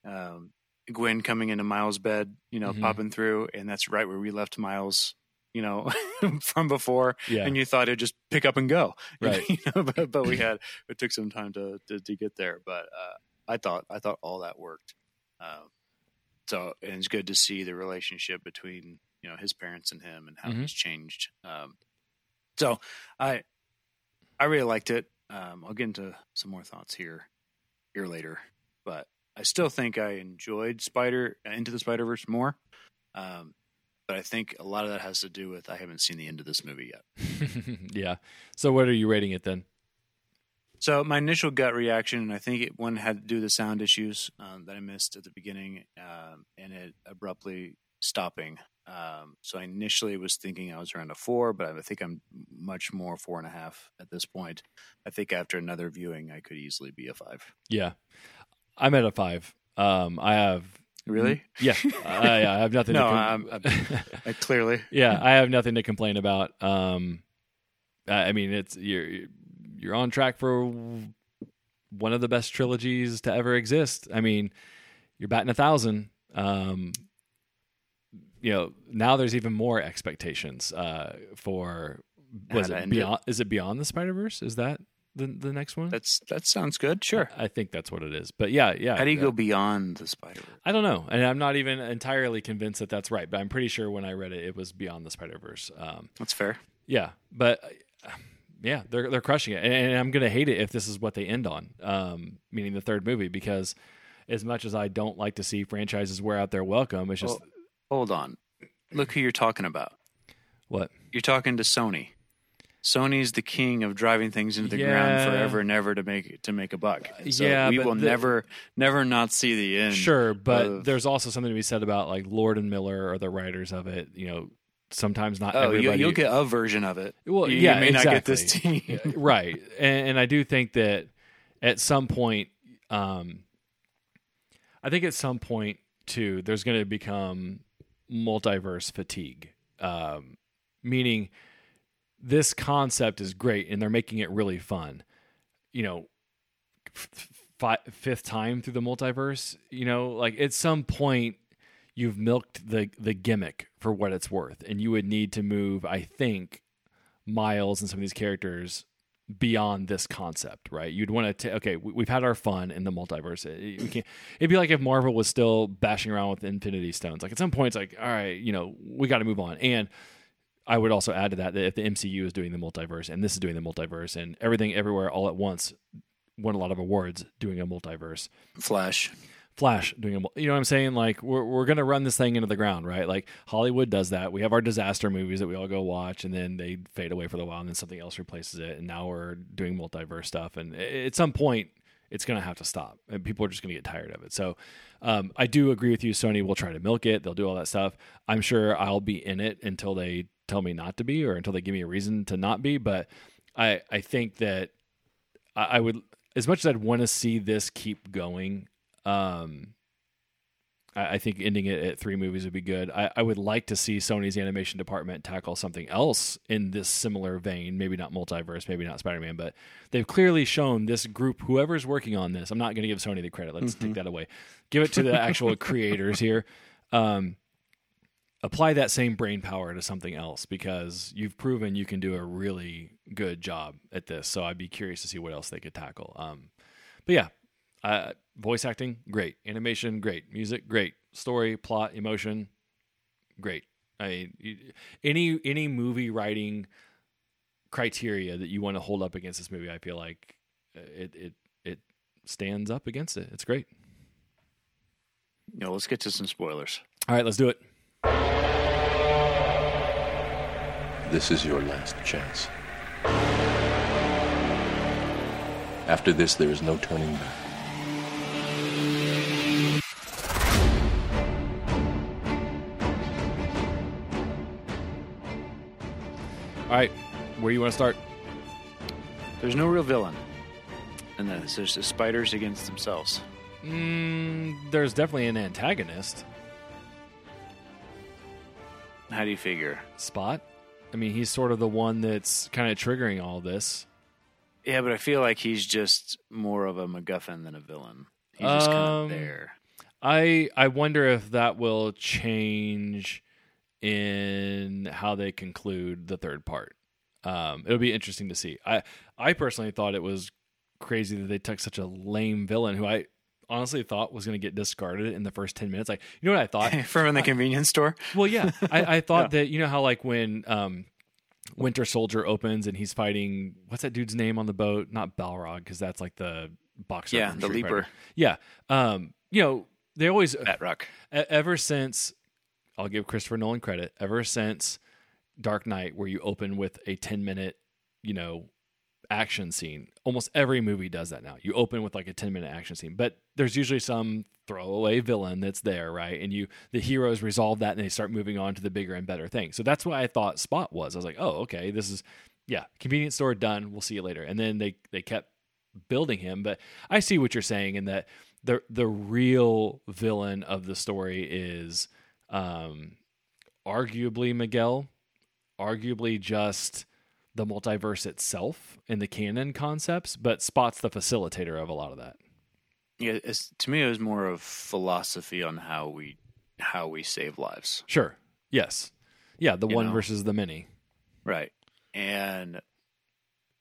D: um, Gwen coming into Miles' bed, you know,
C: Mhm.
D: popping through, and that's right where we left Miles, you know, from before,
C: Yeah,
D: and you thought it'd just pick up and go,
C: Right.
D: You know, but, but we had it took some time to to, to get there, but uh, I thought I thought all that worked. Um, so and it's good to see the relationship between you know his parents and him and how
C: Mhm.
D: he's changed. Um, so I I really liked it. Um, I'll get into some more thoughts here here later, but I still think I enjoyed Spider Into the Spider Verse more. Um, but I think a lot of that has to do with I haven't seen the end of this movie yet.
C: yeah. So what are you rating it then?
D: So my initial gut reaction, and I think it, one had to do with the sound issues um, that I missed at the beginning, um, and it abruptly stopping. Um, so I initially was thinking I was around a four, but I think I'm much more four and a half at this point. I think after another viewing, I could easily be a five.
C: Yeah, I'm at a five. Um, I have
D: Really?
C: yeah, I, I have nothing.
D: No,
C: to
D: I'm- Uh, clearly.
C: yeah, I have nothing to complain about. Um, I mean, it's you're you're on track for one of the best trilogies to ever exist. I mean, you're batting a thousand. Um, you know, now there's even more expectations uh, for was it
D: it?
C: beyond? Is it beyond the Spider Verse? Is that the the next one?
D: That's that sounds good. Sure.
C: I think that's what it is. But yeah, yeah.
D: How do you
C: uh,
D: go beyond the Spider Verse?
C: I don't know, and I'm not even entirely convinced that that's right. But I'm pretty sure when I read it, it was beyond the Spider Verse. Um,
D: That's fair.
C: yeah, but uh, yeah, they're they're crushing it, and, and I'm gonna hate it if this is what they end on, um, meaning the third movie, because as much as I don't like to see franchises wear out their welcome, it's just
D: Well- Hold on. Look who you're talking about.
C: what
D: You're talking to Sony. Sony's the king of driving things into the
C: Yeah.
D: ground forever and ever to make to make a buck. So
C: Yeah,
D: we will
C: the-
D: never never not see the end.
C: sure, but
D: of-
C: there's also something to be said about like Lord and Miller or the writers of it. You know, sometimes not
D: Oh, you,
C: everybody.
D: you'll get a version of it.
C: Well,
D: you,
C: yeah,
D: you may not get this
C: exactly.
D: team.
C: Right and, and i do think that at some point um i think at some point too there's going to become multiverse fatigue um meaning this concept is great and they're making it really fun you know f- f- fifth time through the multiverse you know like at some point you've milked the the gimmick for what it's worth and you would need to move i think miles and some of these characters beyond this concept, right? You'd want to, okay, we- we've had our fun in the multiverse. It- we can't, it'd be like if Marvel was still bashing around with Infinity Stones. Like at some point, it's like, all right, you know, we got to move on. And I would also add to that that if the MCU is doing the multiverse and this is doing the multiverse and everything everywhere all at once won a lot of awards doing a multiverse.
D: Flash.
C: Flash doing a, you know what I'm saying? Like we're we're gonna run this thing into the ground, right? Like Hollywood does that. We have our disaster movies that we all go watch, and then they fade away for a while, and then something else replaces it, and now we're doing multiverse stuff. And at some point, it's gonna have to stop, and people are just gonna get tired of it. So, um, I do agree with you. Sony will try to milk it. They'll do all that stuff. I'm sure I'll be in it until they tell me not to be, or until they give me a reason to not be. But I I think that I, I would as much as I'd want to see this keep going, um, I, I think ending it at three movies would be good. I, I would like to see Sony's animation department tackle something else in this similar vein. Maybe not multiverse, maybe not Spider Man, but they've clearly shown this group, whoever's working on this. I'm not going to give Sony the credit. Let's take that away. Give it to the actual creators here. Um, apply that same brain power to something else because you've proven you can do a really good job at this. So I'd be curious to see what else they could tackle. Um, but yeah, uh, voice acting, great. Animation, great. Music, great. Story, plot, emotion, great. I mean, any any movie writing criteria that you want to hold up against this movie, I feel like uh, it it it stands up against it. It's great.
D: You know, let's get to some spoilers.
C: All right, let's do it.
A: This is your last chance. After this, there is no turning back.
C: All right, where do you want to start?
D: There's no real villain in this. There's the spiders against themselves.
C: Mm, there's definitely an antagonist.
D: How do you figure?
C: Spot. I mean, he's sort of the one that's kind of triggering all this.
D: Yeah, but I feel like he's just more of a MacGuffin than a villain. He's just kind
C: Um,
D: of there.
C: I I wonder if that will change in how they conclude the third part. Um, it'll be interesting to see. I I personally thought it was crazy that they took such a lame villain who I honestly thought was going to get discarded in the first 10 minutes like you know what i thought
D: From in the convenience store.
C: Well, yeah, I, I thought that you know how like when um, Winter Soldier opens and he's fighting what's that dude's name on the boat? Not Balrog because that's like the boxer.
D: Yeah, the leaper.
C: Fighter. Yeah, um, you know they always
D: Batroc.
C: e- ever since I'll give Christopher Nolan credit. Ever since Dark Knight, where you open with a ten minute, you know, action scene. Almost every movie does that now. You open with like a ten minute action scene, but there's usually some throwaway villain that's there, right? And you the heroes resolve that and they start moving on to the bigger and better thing. So that's what I thought Spot was. I was like, oh, okay, this is yeah, convenience store done. We'll see you later. And then they they kept building him, but I see what you're saying in that the the real villain of the story is um arguably Miguel, arguably just the multiverse itself and the canon concepts, but Spot's the facilitator of a lot of that.
D: Yeah, it's, to me, it was more of philosophy on how we how we save lives.
C: Sure. Yes. Yeah, the
D: You
C: one
D: know.
C: versus the many.
D: Right. And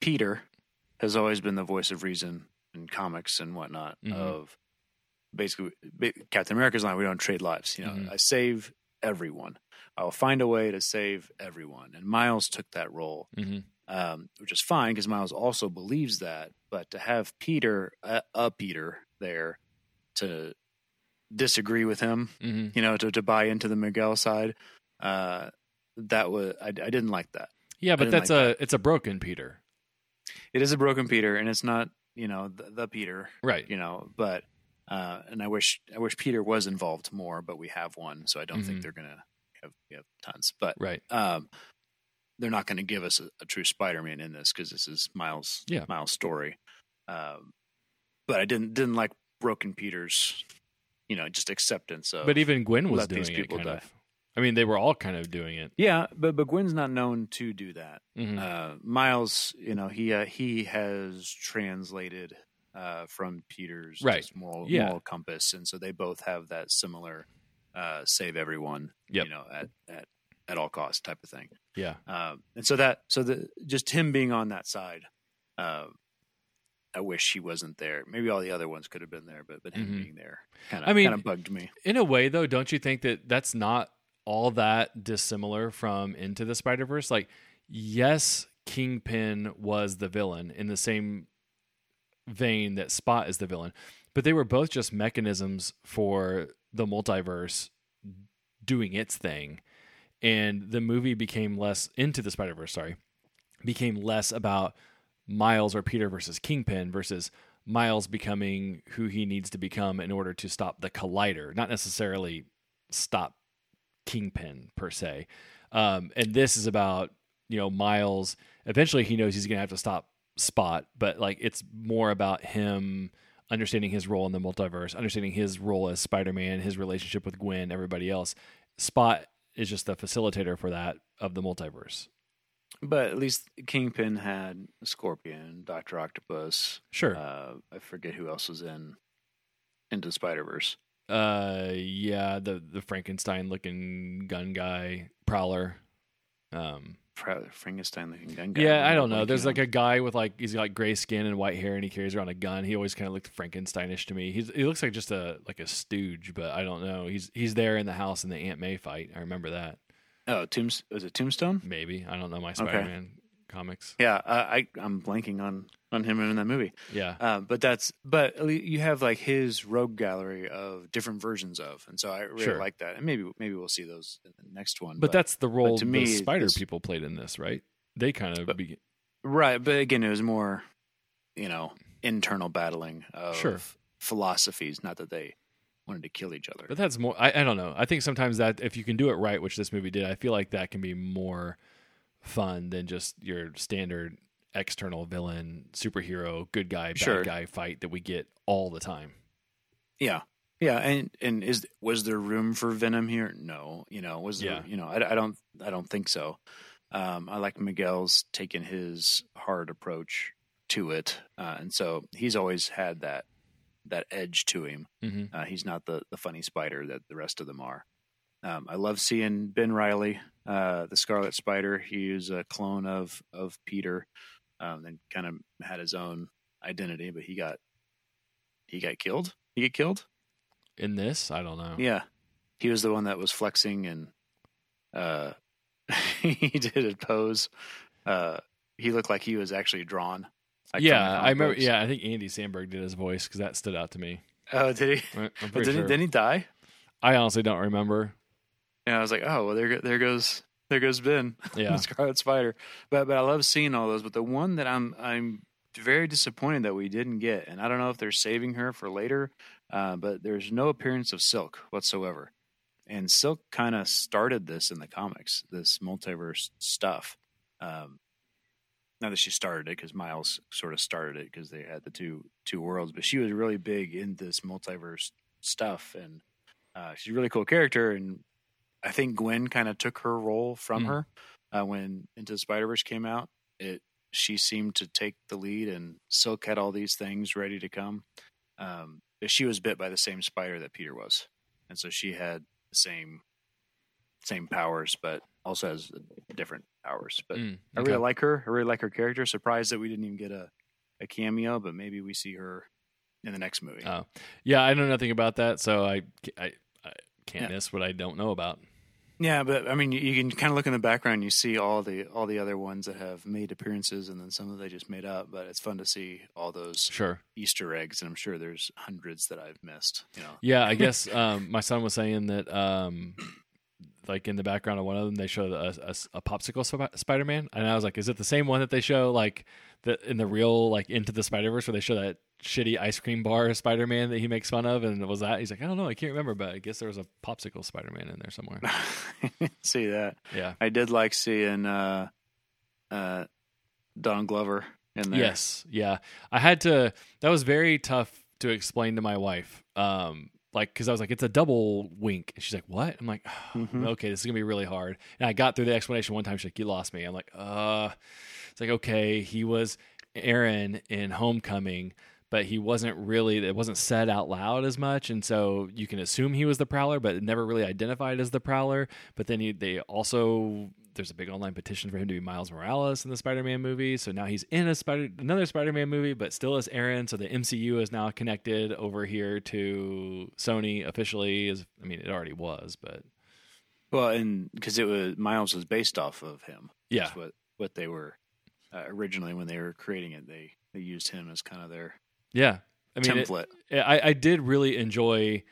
D: Peter has always been the voice of reason in comics and whatnot.
C: Mhm.
D: Of basically Captain America's line: "We don't trade lives. You know,
C: Mhm.
D: I save everyone. I will find a way to save everyone." And Miles took that role,
C: hmm
D: um, which is fine because Miles also believes that. But to have Peter, a, a Peter, there to disagree with him,
C: hmm
D: you know, to, to buy into the Miguel side, uh, that was I, I didn't like that.
C: Yeah, but that's
D: like
C: a it's a broken Peter.
D: it is a broken Peter, and it's not you know the, the Peter,
C: Right.
D: you know. But uh, and I wish I wish Peter was involved more, but we have one, so I don't
C: Mhm.
D: think they're gonna have, we have tons. But
C: Right.
D: um, they're not going to give us a, a true Spider-Man in this because this is Miles
C: Yeah.
D: Miles' story. Um, but I didn't didn't like broken Peter's, you know, just acceptance of.
C: But even Gwen was
D: let
C: doing
D: these
C: it kind
D: die.
C: of. I mean, they were all kind of doing it.
D: yeah, but but Gwen's not known to do that.
C: Mhm.
D: uh, Miles, you know, he uh, he has translated uh, from Peter's
C: Right.
D: moral
C: Yeah.
D: moral compass, and so they both have that similar uh, save everyone,
C: Yep.
D: you know, at at at all costs type of thing.
C: yeah.
D: Um, and so that so the just him being on that side, uh, I wish he wasn't there. Maybe all the other ones could have been there, but but him
C: Mhm.
D: being there kind of
C: I mean-
D: kind of bugged me.
C: In a way, though, don't you think that that's not all that dissimilar from Into the Spider Verse? Like, yes, Kingpin was the villain in the same vein that Spot is the villain, but they were both just mechanisms for the multiverse doing its thing. And the movie became less into the Spider Verse, sorry, became less about Miles or Peter versus Kingpin versus Miles becoming who he needs to become in order to stop the collider, not necessarily stop Kingpin per se. Um, and this is about, you know, Miles. Eventually he knows he's going to have to stop Spot, but like it's more about him understanding his role in the multiverse, understanding his role as Spider-Man, his relationship with Gwen, everybody else. Spot is just the facilitator for that of the multiverse.
D: But at least Kingpin had Scorpion, Doctor Octopus.
C: Sure.
D: Uh, I forget who else was in into Spider Verse.
C: Uh, yeah, the the Frankenstein looking gun guy, Prowler. Um,
D: Frankenstein looking gun guy.
C: yeah, I don't know. There's like a guy with like he's got like gray skin and white hair, and he carries around a gun. He always kind of looked Frankensteinish to me. He's he looks like just a like a stooge, but I don't know. He's he's there in the house in the Aunt May fight. I remember that.
D: Oh Tombs was it Tombstone?
C: Maybe I don't know my Spider-Man comics.
D: Yeah, uh, I I'm blanking on on him in that movie.
C: Yeah,
D: Uh, but that's but you have like his rogue gallery of different versions of, and so I really
C: Sure.
D: like that. And maybe maybe we'll see those in the next one.
C: but that's the role
D: to
C: the
D: me,
C: Spider
D: this-
C: people played in this, right? They kind of
D: But-
C: be,
D: right. But again, it was more you know internal battling of
C: Sure.
D: philosophies. Not that they wanted to kill each other.
C: But that's more. I, I don't know. I think sometimes that if you can do it right, which this movie did, I feel like that can be more fun than just your standard external villain, superhero, good guy, bad
D: Sure.
C: guy fight that we get all the time.
D: Yeah. Yeah, and and is was there room for Venom here? No, you know, was there?
C: Yeah.
D: You know, I, I don't, I don't think so. Um, I like Miguel's taking his hard approach to it, uh, and so he's always had that that edge to him.
C: Mm-hmm.
D: Uh, he's not the the funny spider that the rest of them are. Um, I love seeing Ben Riley, uh, the Scarlet Spider. He is a clone of of Peter, um, and kind of had his own identity, but he got he got killed. He get killed.
C: In this, I don't know.
D: Yeah, he was the one that was flexing and uh, he did a pose. Uh, he looked like he was actually drawn. Like
C: yeah, I remember. Yeah, I think Andy Samberg did his voice because that stood out to me.
D: Oh, did he? But
C: pretty
D: did,
C: sure.
D: he, did he die?
C: I honestly don't remember.
D: And I was like, oh, well, there, there goes, there goes Ben,
C: Yeah.
D: the Scarlet Spider. But, but I love seeing all those. But the one that I'm, I'm very disappointed that we didn't get, and I don't know if they're saving her for later, uh, but there's no appearance of Silk whatsoever. And Silk kind of started this in the comics, this multiverse stuff. Um, not that she started it, because Miles sort of started it because they had the two two worlds, but she was really big in this multiverse stuff, and uh, she's a really cool character. And I think Gwen kind of took her role from
C: Mm.
D: her uh, when Into the Spider Verse came out. It she seemed to take the lead, and Silk had all these things ready to come. Um, but she was bit by the same spider that Peter was, and so she had the same same powers, but also has different powers. But
C: Mm,
D: I really like her. I really like her character. Surprised that we didn't even get a, a cameo, but maybe we see her in the next movie.
C: Oh, yeah, I know nothing about that, so I I, I can't
D: Yeah.
C: miss what I don't know about.
D: Yeah, but I mean, you, you can kind of look in the background. You see all the all the other ones that have made appearances, and then some that they just made up. But it's fun to see all those
C: Sure.
D: Easter eggs, and I'm sure there's hundreds that I've missed. You know,
C: Yeah, I guess um, my son was saying that, um, like in the background of one of them, they show a, a, a popsicle Sp- Spider Man, and I was like, "Is it the same one that they show like the in the real like Into the Spider Verse where they show that shitty ice cream bar Spider Man that he makes fun of?" And was that? He's like, "I don't know, I can't remember, but I guess there was a popsicle Spider Man in there somewhere."
D: see that.
C: Yeah.
D: I did like seeing uh, uh, Don Glover in there.
C: Yes, yeah. I had to. That was very tough to explain to my wife. Um, like because I was like, it's a double wink. And she's like, what? I'm like,
D: Mhm.
C: okay, this is gonna be really hard. And I got through the explanation one time. She's like, you lost me. I'm like, uh. It's like okay, he was Aaron in Homecoming. But he wasn't really. It wasn't said out loud as much, and so you can assume he was the Prowler, but never really identified as the Prowler. But then he, they also there's a big online petition for him to be Miles Morales in the Spider-Man movie. So now he's in a Spider another Spider-Man movie, but still as Aaron. So the MCU is now connected over here to Sony officially. Is I mean it already was, but
D: Well, and because it was Miles was based off of him.
C: Yeah.
D: What what they were uh, originally when they were creating it. They they used him as kind of their
C: yeah. I mean, it-
D: template.
C: I, I did really enjoy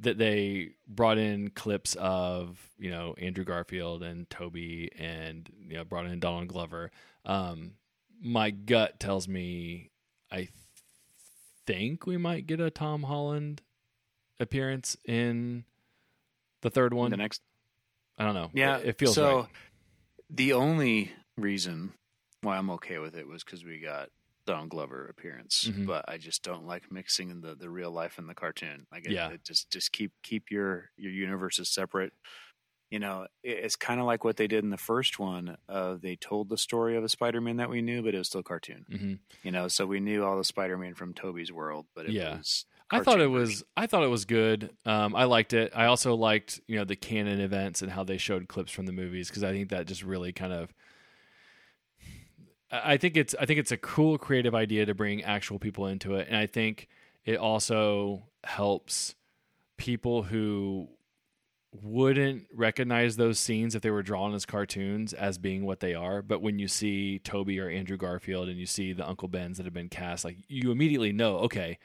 C: that they brought in clips of you know Andrew Garfield and Tobey and you know brought in Donald Glover. Um, my gut tells me I think we might get a Tom Holland appearance in the third one.
D: the next,
C: I don't know.
D: yeah,
C: it, it feels
D: so.
C: right.
D: The only reason why I'm okay with it was because we got Don Glover appearance,
C: Mhm.
D: but I just don't like mixing the the real life and the cartoon. Like, it,
C: Yeah.
D: it just just keep keep your your universes separate. You know, it, it's kind of like what they did in the first one. Uh, they told the story of a Spider-Man that we knew, but it was still cartoon.
C: hmm
D: You know, so we knew all the Spider-Man from Tobey's world, but it
C: Yeah.
D: was.
C: I thought it was. I thought it was good. Um, I liked it. I also liked you know the canon events and how they showed clips from the movies because I think that just really kind of. I think it's I think it's a cool creative idea to bring actual people into it, and I think it also helps people who wouldn't recognize those scenes if they were drawn as cartoons as being what they are. But when you see Tobey or Andrew Garfield and you see the Uncle Bens that have been cast, like you immediately know, okay,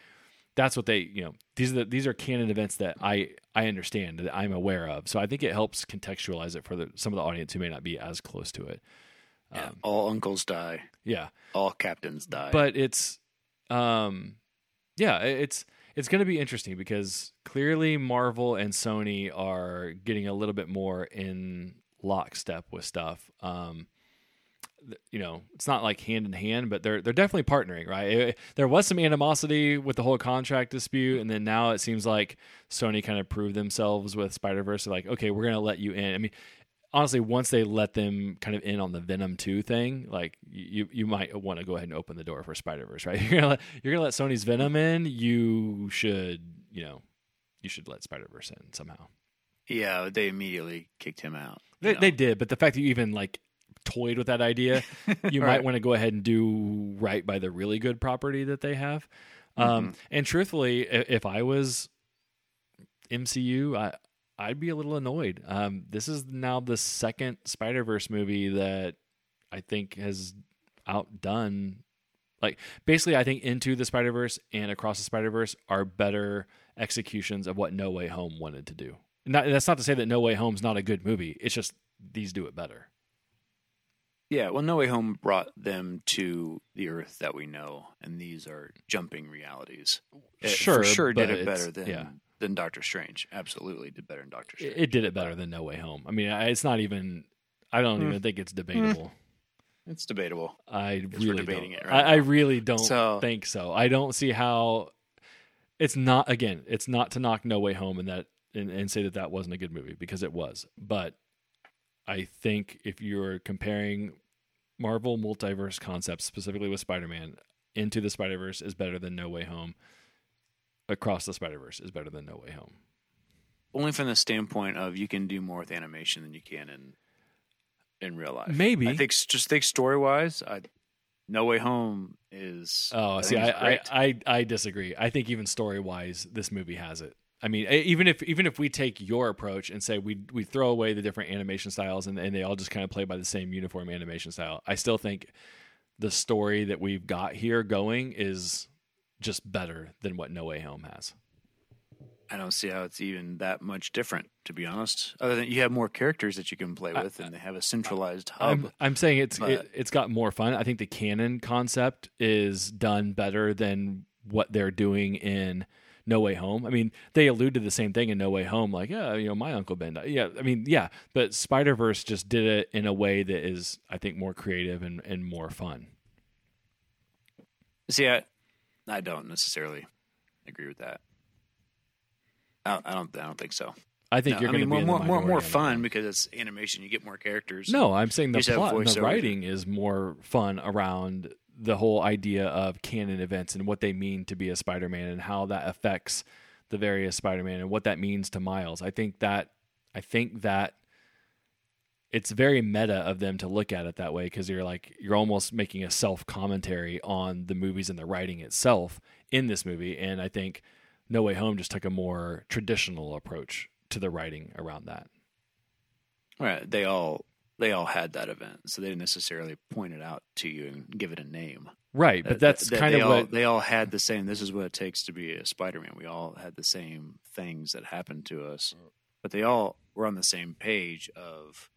C: that's what they, you know, these are the, these are canon events that I I understand that I'm aware of. So I think it helps contextualize it for the, some of the audience who may not be as close to it.
D: Yeah,
C: Um,
D: all uncles die,
C: yeah,
D: all captains die.
C: but it's um yeah it's it's going to be interesting because clearly marvel and sony are getting a little bit more in lockstep with stuff. Um you know it's not like hand in hand but they're they're definitely partnering right? It- there was some animosity with the whole contract dispute and then now it seems like sony kind of proved themselves with spider-verse. They're like okay we're going to let you in. I mean honestly, once they let them kind of in on the Venom two thing, like you you might want to go ahead and open the door for Spider Verse, right? You're gonna let, you're gonna let Sony's Venom in. You should you know you should let Spider Verse in somehow.
D: yeah, they immediately kicked him out.
C: They,
D: know?
C: they did, but the fact that you even like toyed with that idea, you might
D: Right.
C: want to go ahead and do right by the really good property that they have. Um, and truthfully, if I was MCU, I I'd be a little annoyed. Um, this is now the second Spider Verse movie that I think has outdone. Like basically, I think Into the Spider Verse and Across the Spider Verse are better executions of what No Way Home wanted to do. Not, that's not to say that No Way Home's not a good movie. It's just these do it better.
D: Yeah, well, No Way Home brought them to the Earth that we know, and these are jumping realities. It
C: Sure,
D: sure did it better than
C: yeah.
D: Than Doctor Strange. Absolutely did better than Doctor Strange.
C: It, did it better than No Way Home. I mean, I- it's not even. I don't
D: Hmm.
C: even think it's debatable.
D: it's debatable.
C: I really
D: debating
C: don't.
D: it right
C: I, I really don't
D: So-
C: think so. I don't see how. It's not again. It's not to knock No Way Home and that and, and say that that wasn't a good movie because it was. But I think if you're comparing Marvel multiverse concepts specifically with Spider-Man into the Spider-Verse is better than No Way Home. Across the Spider-Verse is better than No Way Home.
D: Only from the standpoint of you can do more with animation than you can in in real life.
C: Maybe.
D: I think just think story wise, I No Way Home is.
C: Oh,
D: I
C: see, I, I. I, I disagree. I think even story wise, this movie has it. I mean, even if even if we take your approach and say we we throw away the different animation styles and, and they all just kind of play by the same uniform animation style, I still think the story that we've got here going is just better than what No Way Home has.
D: I don't see how it's even that much different, to be honest. Other than you have more characters that you can play with, and they have a centralized hub.
C: I'm, I'm saying it's
D: but-
C: it, it's got more fun. I think the canon concept is done better than what they're doing in No Way Home. I mean, they allude to the same thing in No Way Home, like yeah, you know, my uncle Ben. died. Yeah, I mean, yeah, but Spider Verse just did it in a way that is, I think, more creative and and more fun.
D: See, I, I don't necessarily agree with that. I don't. I don't, I don't think so.
C: I think
D: No,
C: you're
D: I
C: going to
D: mean,
C: be
D: more more more, more
C: minority on that
D: fun because it's animation. You get more characters.
C: No, I'm saying the
D: You just have
C: plot and the writing is more fun around the whole idea of canon events and what they mean to be a Spider-Man and how that affects the various Spider-Man and what that means to Miles. I think that I think that it's very meta of them to look at it that way because you're like you're almost making a self commentary on the movies and the writing itself in this movie and I think No Way Home just took a more traditional approach to the writing around that.
D: Right. They all they all had that event, so they didn't necessarily point it out to you and give it a name.
C: Right, but that's
D: th-
C: kind
D: they
C: of
D: all,
C: what
D: they all had the same. This is what it takes to be a Spider-Man. We all had the same things that happened to us, but they all were on the same page of,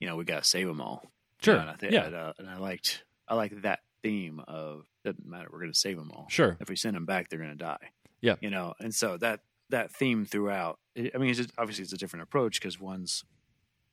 D: you know, we got to save them all.
C: Sure,
D: You know, and I think,
C: yeah.
D: and, uh, and I liked I liked that theme of doesn't matter. We're going to save them all.
C: Sure.
D: If we send them back, they're going to die.
C: Yeah.
D: You know, and so that that theme throughout. I mean, it's just, obviously it's a different approach because one's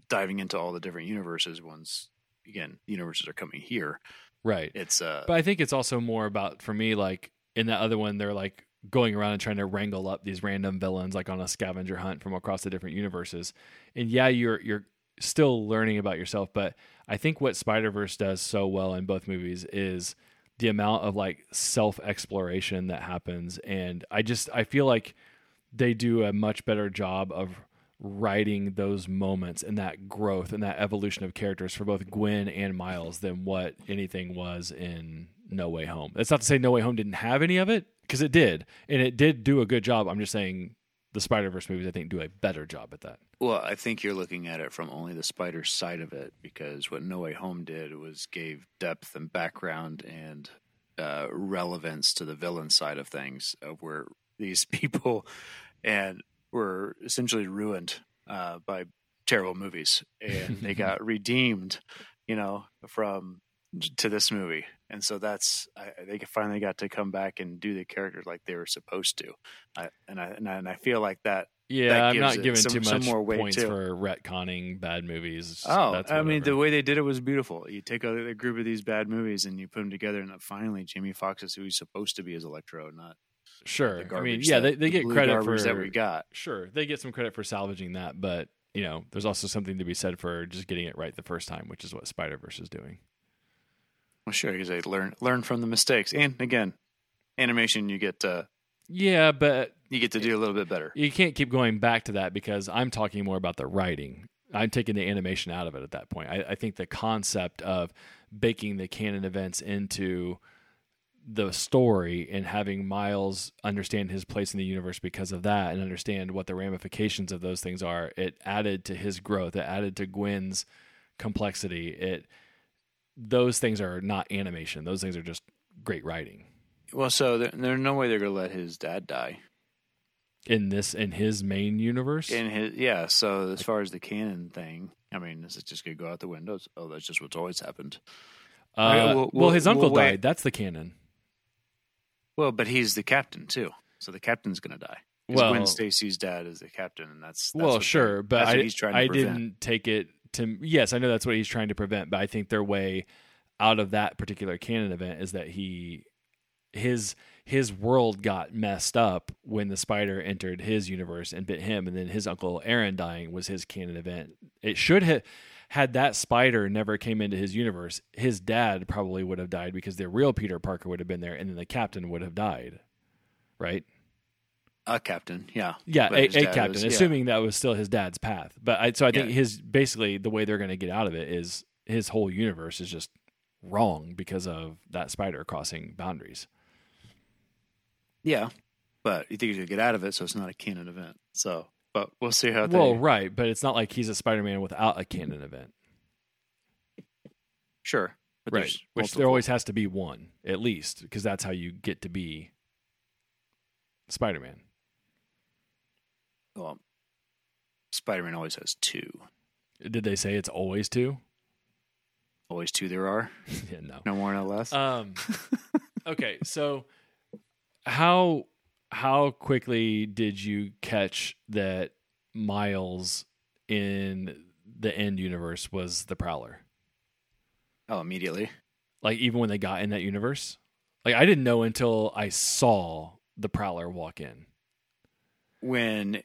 D: diving into all the different universes. One's again, universes are coming here.
C: right.
D: It's uh,
C: But I think it's also more about for me like in that other one they're like going around and trying to wrangle up these random villains like on a scavenger hunt from across the different universes. And yeah, you're you're still learning about yourself, but I think what Spider-Verse does so well in both movies is the amount of like self-exploration that happens and I just I feel like they do a much better job of writing those moments and that growth and that evolution of characters for both Gwen and Miles than what anything was in No Way Home. That's not to say No Way Home didn't have any of it because it did, and it did do a good job. I'm just saying the Spider Verse movies I think do a better job at that.
D: Well, I think you're looking at it from only the spider side of it because what No Way Home did was gave depth and background and uh, relevance to the villain side of things, of where these people and were essentially ruined uh, by terrible movies, and they got redeemed, you know, from to this movie, and so that's I, they finally got to come back and do the characters like they were supposed to, I, and I and I, and I feel like that
C: Yeah, I'm not giving
D: some-
C: too much
D: more
C: points
D: too.
C: for retconning bad movies.
D: Oh,
C: That's
D: I mean, the way they did it was beautiful. You take a, a group of these bad movies and you put them together, and finally, Jamie Foxx is who he's supposed to be as Electro, not
C: sure.
D: the
C: I mean, yeah,
D: that-
C: they, they
D: the
C: get credit for
D: that we got.
C: Sure, they get some credit for salvaging that, but you know, there's also something to be said for just getting it right the first time, which is what Spider Verse is doing.
D: Well, sure, because they learn learn from the mistakes, and again, animation you get to
C: Yeah, but
D: you get to do a little bit better.
C: you can't keep going back to that because I'm talking more about the writing. I'm taking the animation out of it at that point. I, I think the concept of baking the canon events into the story and having Miles understand his place in the universe because of that and understand what the ramifications of those things are, it added to his growth. It added to Gwen's complexity. It those things are not animation. Those things are just great writing.
D: Well, so there, there's no way they're gonna let his dad die.
C: In this in his main universe.
D: In his yeah, so as far as the canon thing, I mean, is it just gonna go out the windows? Oh, that's just what's always happened.
C: Uh, well,
D: well, we'll-
C: his uncle
D: we'll
C: died. That's the canon.
D: Well, but he's the captain too, so the captain's gonna die.
C: Well-
D: Gwen Stacy's dad is the captain, and that's, that's
C: well, sure, but I,
D: he's trying to
C: I
D: prevent.
C: didn't take it to. Yes, I know that's what he's trying to prevent, but I think their way out of that particular canon event is that he his his world got messed up when the spider entered his universe and bit him, and then his uncle Aaron dying was his canon event. It should have had that spider never came into his universe. His dad probably would have died because the real Peter Parker would have been there, and then the captain would have died. Right?
D: a captain, yeah,
C: Yeah,
D: But
C: a, a captain,
D: was- yeah.
C: assuming that was still his dad's path. But I, so I think
D: Yeah.
C: his basically the way they're going to get out of it is his whole universe is just wrong because of that spider crossing boundaries.
D: Yeah. But you think he's gonna get out of it, so it's not a canon event. So, but we'll see how.
C: That Well,
D: they,
C: right, but it's not like he's a Spider-Man without a canon event,
D: sure, but
C: right? Which there always has to be one at least, because that's how you get to be Spider-Man.
D: Well, Spider-Man always has two.
C: Did they say it's always two?
D: Always two. There are
C: yeah, no.
D: no more, no less.
C: Um, okay, so how how quickly did you catch that Miles in the end universe was the Prowler?
D: oh, immediately.
C: Like even when they got in that universe, like I didn't know until I saw the Prowler walk in.
D: when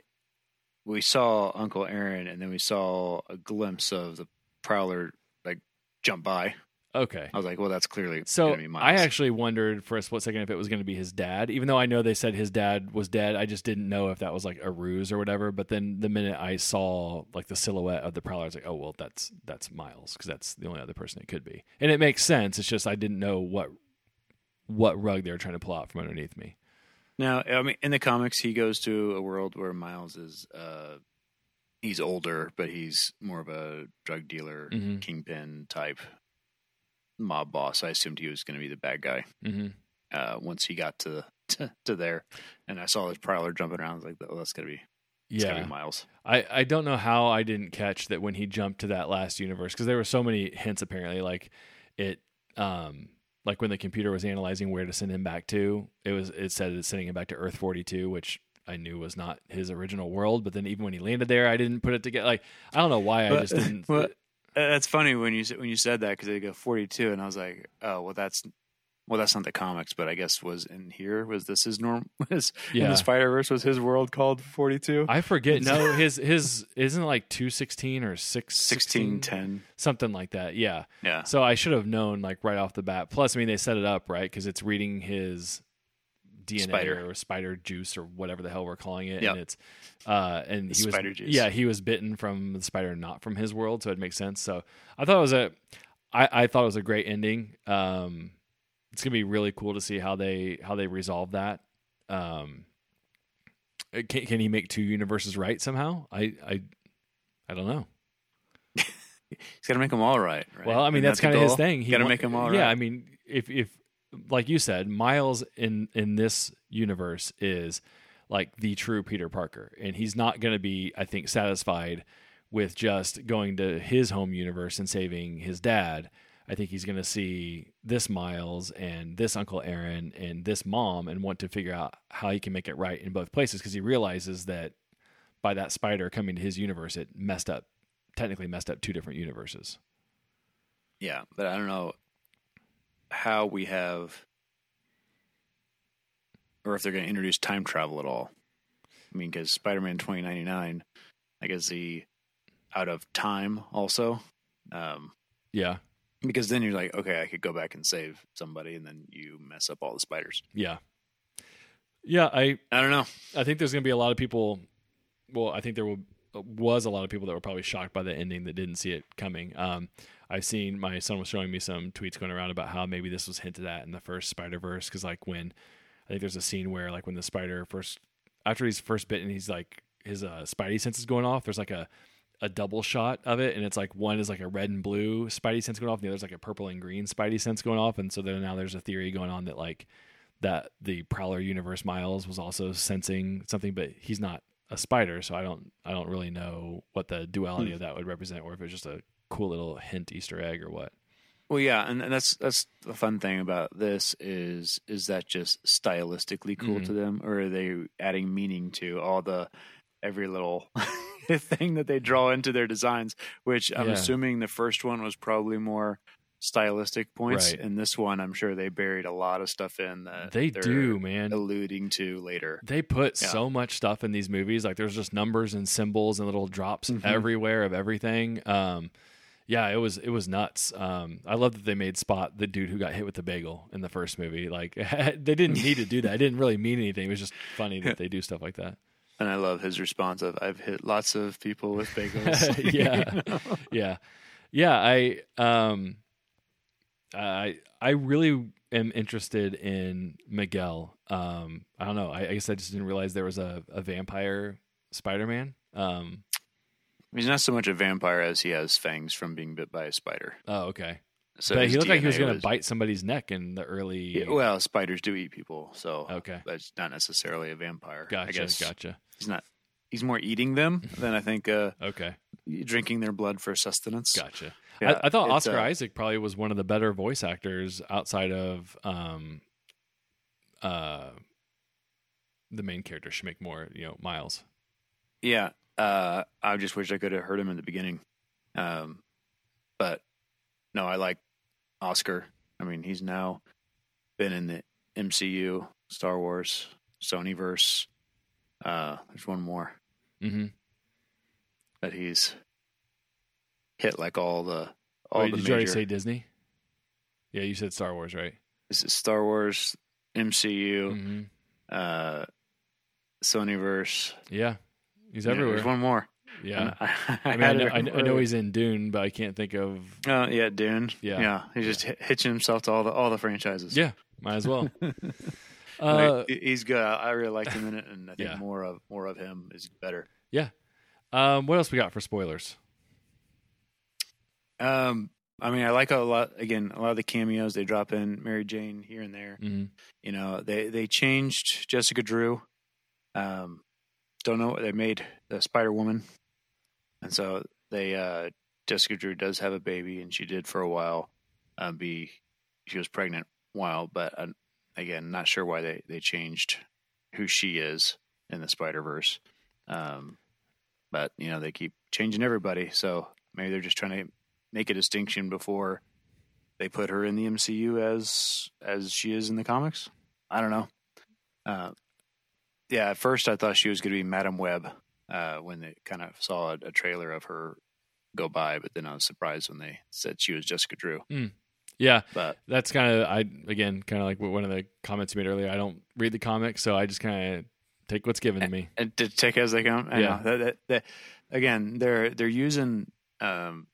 D: we saw Uncle Aaron, and then we saw a glimpse of the Prowler like jump by.
C: Okay.
D: I was like, "Well, that's clearly
C: So
D: be Miles."
C: I actually wondered for a split second if it was going to be his dad, even though I know they said his dad was dead. I just didn't know if that was like a ruse or whatever. But then the minute I saw like the silhouette of the prowler, I was like, oh well, that's that's Miles because that's the only other person it could be, and it makes sense. It's just I didn't know what what rug they were trying to pull out from underneath me.
D: Now, I mean, in the comics, he goes to a world where Miles is uh, he's older, but he's more of a drug dealer,
C: Mhm.
D: kingpin type mob boss. I assumed he was going to be the bad guy.
C: hmm
D: Uh, once he got to, to to there, and I saw his Prowler jumping around, I was like, "Oh, that's gonna be, it's gonna
C: Yeah,
D: be Miles."
C: I, I don't know how I didn't catch that when he jumped to that last universe because there were so many hints apparently like it um like when the computer was analyzing where to send him back to it was it said it's sending him back to Earth 42 which I knew was not his original world but then even when he landed there I didn't put it together like I don't know why I just didn't
D: but- Uh, that's funny when you when you said that because they go 42, and I was like, oh well, that's well, that's not the comics, but I guess was in here was this his norm was in
C: Yeah.
D: the Spider Verse was his world called 42,
C: I forget. No, his his isn't it like two sixteen or six
D: 16, 10.
C: something like that. Yeah.
D: Yeah,
C: So I should have known like right off the bat. Plus, I mean, they set it up right because it's reading his DNA
D: Spider.
C: or spider juice or whatever the hell we're calling it,
D: Yep.
C: and it's uh and he was
D: juice.
C: yeah he was bitten from the spider, not from his world, so it makes sense. So I thought it was a I I thought it was a great ending. Um, it's gonna be really cool to see how they how they resolve that. Um, can can he make two universes right somehow? I I I don't know.
D: he's got to make them all right. right?
C: Well, I mean
D: Isn't
C: that's kind of his thing.
D: He Got to make them all right.
C: Yeah, I mean, if if like you said, Miles in in this universe is like the true Peter Parker, and he's not going to be, I think, satisfied with just going to his home universe and saving his dad. I think he's going to see this Miles and this Uncle Aaron and this mom and want to figure out how he can make it right in both places because he realizes that by that spider coming to his universe, it messed up, technically messed up two different universes.
D: Yeah, but I don't know how we have, or if they're going to introduce time travel at all. I mean, because Spider Man 2099, I guess the out of time also. Um,
C: Yeah.
D: because then you're like, okay, I could go back and save somebody, and then you mess up all the spiders.
C: Yeah. Yeah, I
D: I don't know.
C: I think there's going to be a lot of people well, I think there will was a lot of people that were probably shocked by the ending that didn't see it coming. Um I've seen my son was showing me some tweets going around about how maybe this was hinted at in the first Spider-Verse cuz like when I think there's a scene where like when the spider first after he's first bitten he's like his uh spidey sense is going off. There's like a a double shot of it and it's like one is like a red and blue spidey sense going off and the other's like a purple and green spidey sense going off and so then now there's a theory going on that like that the Prowler universe Miles was also sensing something, but he's not a spider, so I don't I don't really know what the duality of that would represent, or if it's just a cool little hint Easter egg or what.
D: Well, yeah, and, and that's that's the fun thing about this is is that just stylistically cool
C: Mhm.
D: to them, or are they adding meaning to all the every little thing that they draw into their designs? Which I'm
C: Yeah.
D: assuming the first one was probably more stylistic points,
C: Right.
D: and this one I'm sure they buried a lot of stuff in that
C: They do, man.
D: alluding to later.
C: They put
D: Yeah.
C: so much stuff in these movies. Like there's just numbers and symbols and little drops
D: Mhm.
C: everywhere of everything. Um, yeah, it was it was nuts. Um, I love that they made Spot the dude who got hit with the bagel in the first movie. Like they didn't need to do that. It didn't really mean anything. It was just funny that they do stuff like that.
D: And I love his response of "I've hit lots of people with bagels."
C: yeah, yeah, yeah. I um, I I really am interested in Miguel. Um, I don't know. I, I guess I just didn't realize there was a, a vampire Spider-Man. Um,
D: He's not so much a vampire as he has fangs from being bit by a spider.
C: oh, okay.
D: So
C: but he looked like he was going to bite somebody's neck in the early.
D: Yeah, well, spiders do eat people, so
C: Okay.
D: that's not necessarily a vampire. I
C: gotcha,
D: guess
C: gotcha.
D: he's not. He's more eating them than I think uh,
C: Okay,
D: drinking their blood for sustenance.
C: gotcha.
D: Yeah,
C: I, I thought Oscar
D: uh,
C: Isaac probably was one of the better voice actors outside of um, uh, the main character Shameik Moore. You know, Miles.
D: Yeah, uh, I just wish I could have heard him in the beginning, um, but no, I like Oscar. I mean, he's now been in the MCU, Star Wars, Sonyverse. Uh, there's one more
C: Mm-hmm.
D: that he's hit like all the all
C: Oh,
D: the
C: did
D: major.
C: you already say Disney? Yeah, you said Star Wars, right?
D: This is Star Wars, MCU,
C: Mm-hmm.
D: uh, Sonyverse.
C: Yeah, he's
D: Yeah,
C: everywhere.
D: There's one more.
C: yeah,
D: I,
C: I mean, I know, I know- I know he's in Dune, but I can't think of.
D: Uh, yeah, Dune.
C: Yeah.
D: yeah. He's just hi- hitching himself to all the all the franchises.
C: Yeah, might as well. uh,
D: he's good. I really liked him in it, and I think
C: Yeah.
D: more of more of him is better. Yeah.
C: Um, what else we got for spoilers?
D: Um, I mean, I like a lot. Again, a lot of the cameos they drop in Mary Jane here and there.
C: hmm
D: You know, they they changed Jessica Drew. Um, don't know what they made the Spider Woman, and so they uh, Jessica Drew does have a baby, and she did for a while. Uh, be she was pregnant while, but uh, again, not sure why they they changed who she is in the Spider Verse. Um, but you know, they keep changing everybody, so maybe they're just trying to make a distinction before they put her in the MCU as as she is in the comics. I don't know. Uh, yeah, at first I thought she was going to be Madame Web uh, when they kind of saw a, a trailer of her go by, but then I was surprised when they said she was Jessica Drew.
C: Yeah,
D: But
C: that's kind of I again kind of like one of the comments you made earlier. I don't read the comics, so I just kind of take what's given to me.
D: and to take as they come. I
C: Yeah.
D: That, that, that, again, they're they're using um,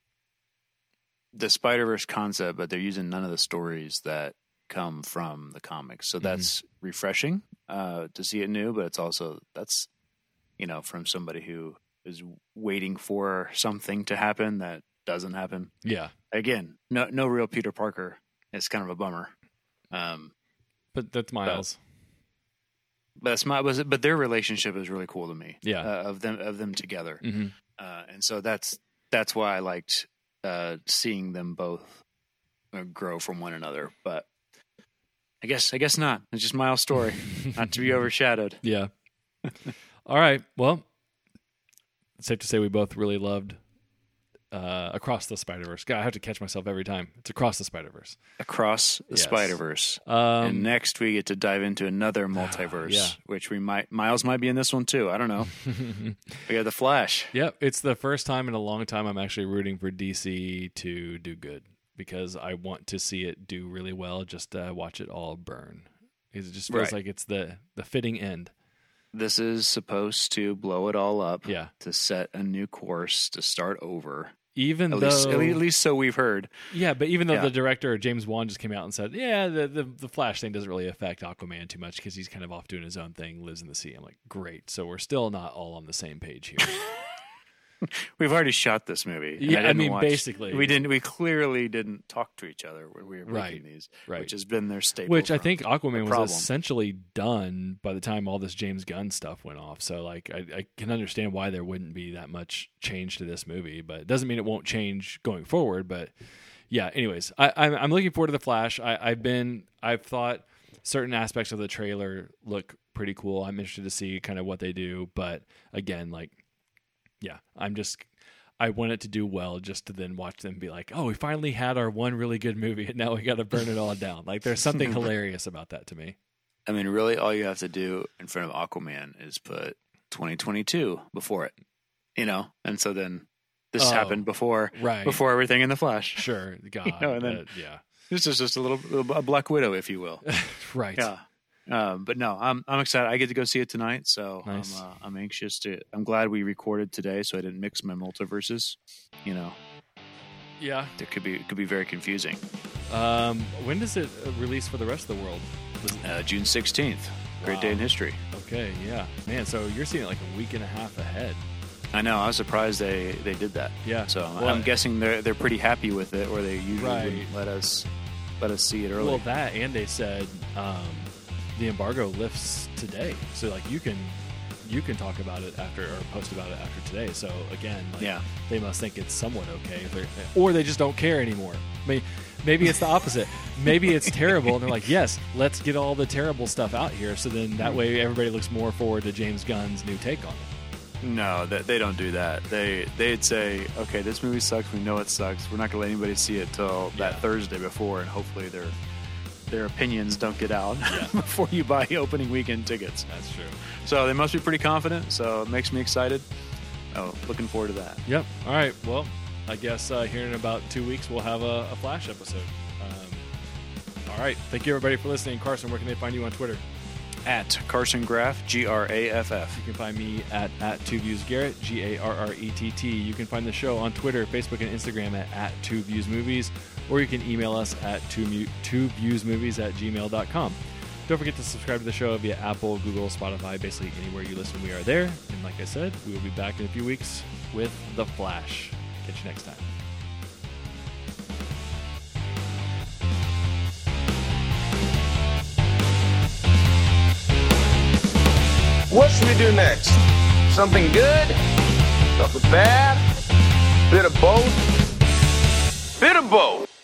D: the Spider Verse concept, but they're using none of the stories that come from the comics. So that's refreshing uh, to see it new, but it's also that's you know from somebody who is waiting for something to happen that doesn't happen.
C: Yeah,
D: Again, no no real Peter Parker. It's kind of a bummer. Um,
C: but that's Miles.
D: but that's my was it, but their relationship is really cool to me.
C: Yeah.
D: uh, of them of them together.
C: hmm
D: uh, and so that's that's why I liked uh, seeing them both uh, grow from one another. But I guess I guess not. It's just Miles' story, not to be overshadowed.
C: Yeah. All right. Well, it's safe to say we both really loved uh, Across the Spider Verse. God, I have to catch myself every time. It's Across the Spider Verse.
D: Across the
C: Yes.
D: Spider Verse,
C: Um, ah,
D: and next we get to dive into another multiverse,
C: Yeah.
D: which we might Miles might be in this one too. I don't know. we got the Flash.
C: Yep, it's the first time in a long time I'm actually rooting for DC to do good because I want to see it do really well. Just uh, watch it all burn. It just feels
D: Right.
C: like it's the the fitting end.
D: This is supposed to blow it all up.
C: Yeah.
D: To set a new course to start over.
C: Even
D: At
C: though,
D: least, at least so we've heard.
C: yeah, but even though
D: Yeah.
C: the director James Wan just came out and said, yeah, the the, the Flash thing doesn't really affect Aquaman too much because he's kind of off doing his own thing, lives in the sea. I'm like, great. So we're still not all on the same page here.
D: We've already shot this movie.
C: Yeah, I
D: didn't
C: mean,
D: watch-
C: basically.
D: we didn't. We clearly didn't talk to each other when we were
C: Right,
D: making these,
C: right.
D: which has been their staple.
C: Which I think Aquaman was
D: problem.
C: essentially done by the time all this James Gunn stuff went off. So like I, I can understand why there wouldn't be that much change to this movie, but it doesn't mean it won't change going forward. But yeah, anyways, I, I'm I'm looking forward to the Flash. I, I've been I've thought certain aspects of the trailer look pretty cool. I'm interested to see kind of what they do, but again, like yeah, I'm just I want it to do well just to then watch them be like, oh, we finally had our one really good movie and now we got to burn it all down. Like there's something hilarious about that to me.
D: I mean, really, all you have to do in front of Aquaman is put 2022 before it, you know. And so then this
C: Oh,
D: happened before,
C: right.
D: Before everything in the Flash.
C: Sure, God,
D: know, and then-
C: but yeah,
D: This is just a little, little a Black Widow, if you will.
C: right.
D: Yeah. Um, but no, I'm I'm excited. I get to go see it tonight, so
C: Nice.
D: I'm uh, I'm anxious to. I'm glad we recorded today, so I didn't mix my multiverses. You know,
C: Yeah.
D: it could be it could be very confusing.
C: Um, when does it uh, release for the rest of the world?
D: Uh, June 16th, great day in history.
C: okay, yeah, man. So you're seeing it like a week and a half ahead.
D: I know. I was surprised they they did that.
C: Yeah.
D: So
C: Well,
D: I'm guessing they're they're pretty happy with it, or they usually
C: Right.
D: wouldn't let us let us see it early.
C: Well, that and they said um, the embargo lifts today, so like you can you can talk about it after or post about it after today. So again, like,
D: Yeah.
C: they must think it's somewhat okay, if or they just don't care anymore. I mean, maybe it's the opposite. maybe it's terrible, and they're like, yes, let's get all the terrible stuff out here, so then that way everybody looks more forward to James Gunn's new take on it.
D: no, they, they don't do that. They they'd say, okay, this movie sucks. We know it sucks. We're not gonna let anybody see it till
C: Yeah.
D: that Thursday before, and hopefully their their opinions don't get out
C: Yeah.
D: before you buy opening weekend tickets.
C: That's true.
D: So they must be pretty confident. So it makes me excited. Oh, looking forward to that.
C: Yep. All right. Well, I guess uh, here in about two weeks we'll have a, a flash episode. Um, all right. Thank you everybody for listening. Carson, where can they find you on Twitter?
D: At Carson Graff, G R A F F.
C: You can find me at at Two Views Garrett, G A R R E T T. You can find the show on Twitter, Facebook, and Instagram at, at Two Views Movies, or you can email us at two, Views Movies at gmail.com. Don't forget to subscribe to the show via Apple, Google, Spotify, basically anywhere you listen, we are there. And like I said, we will be back in a few weeks with The Flash. Catch you next time.
E: What should we do next? Something good? Something bad? Bit of both? Bit of both.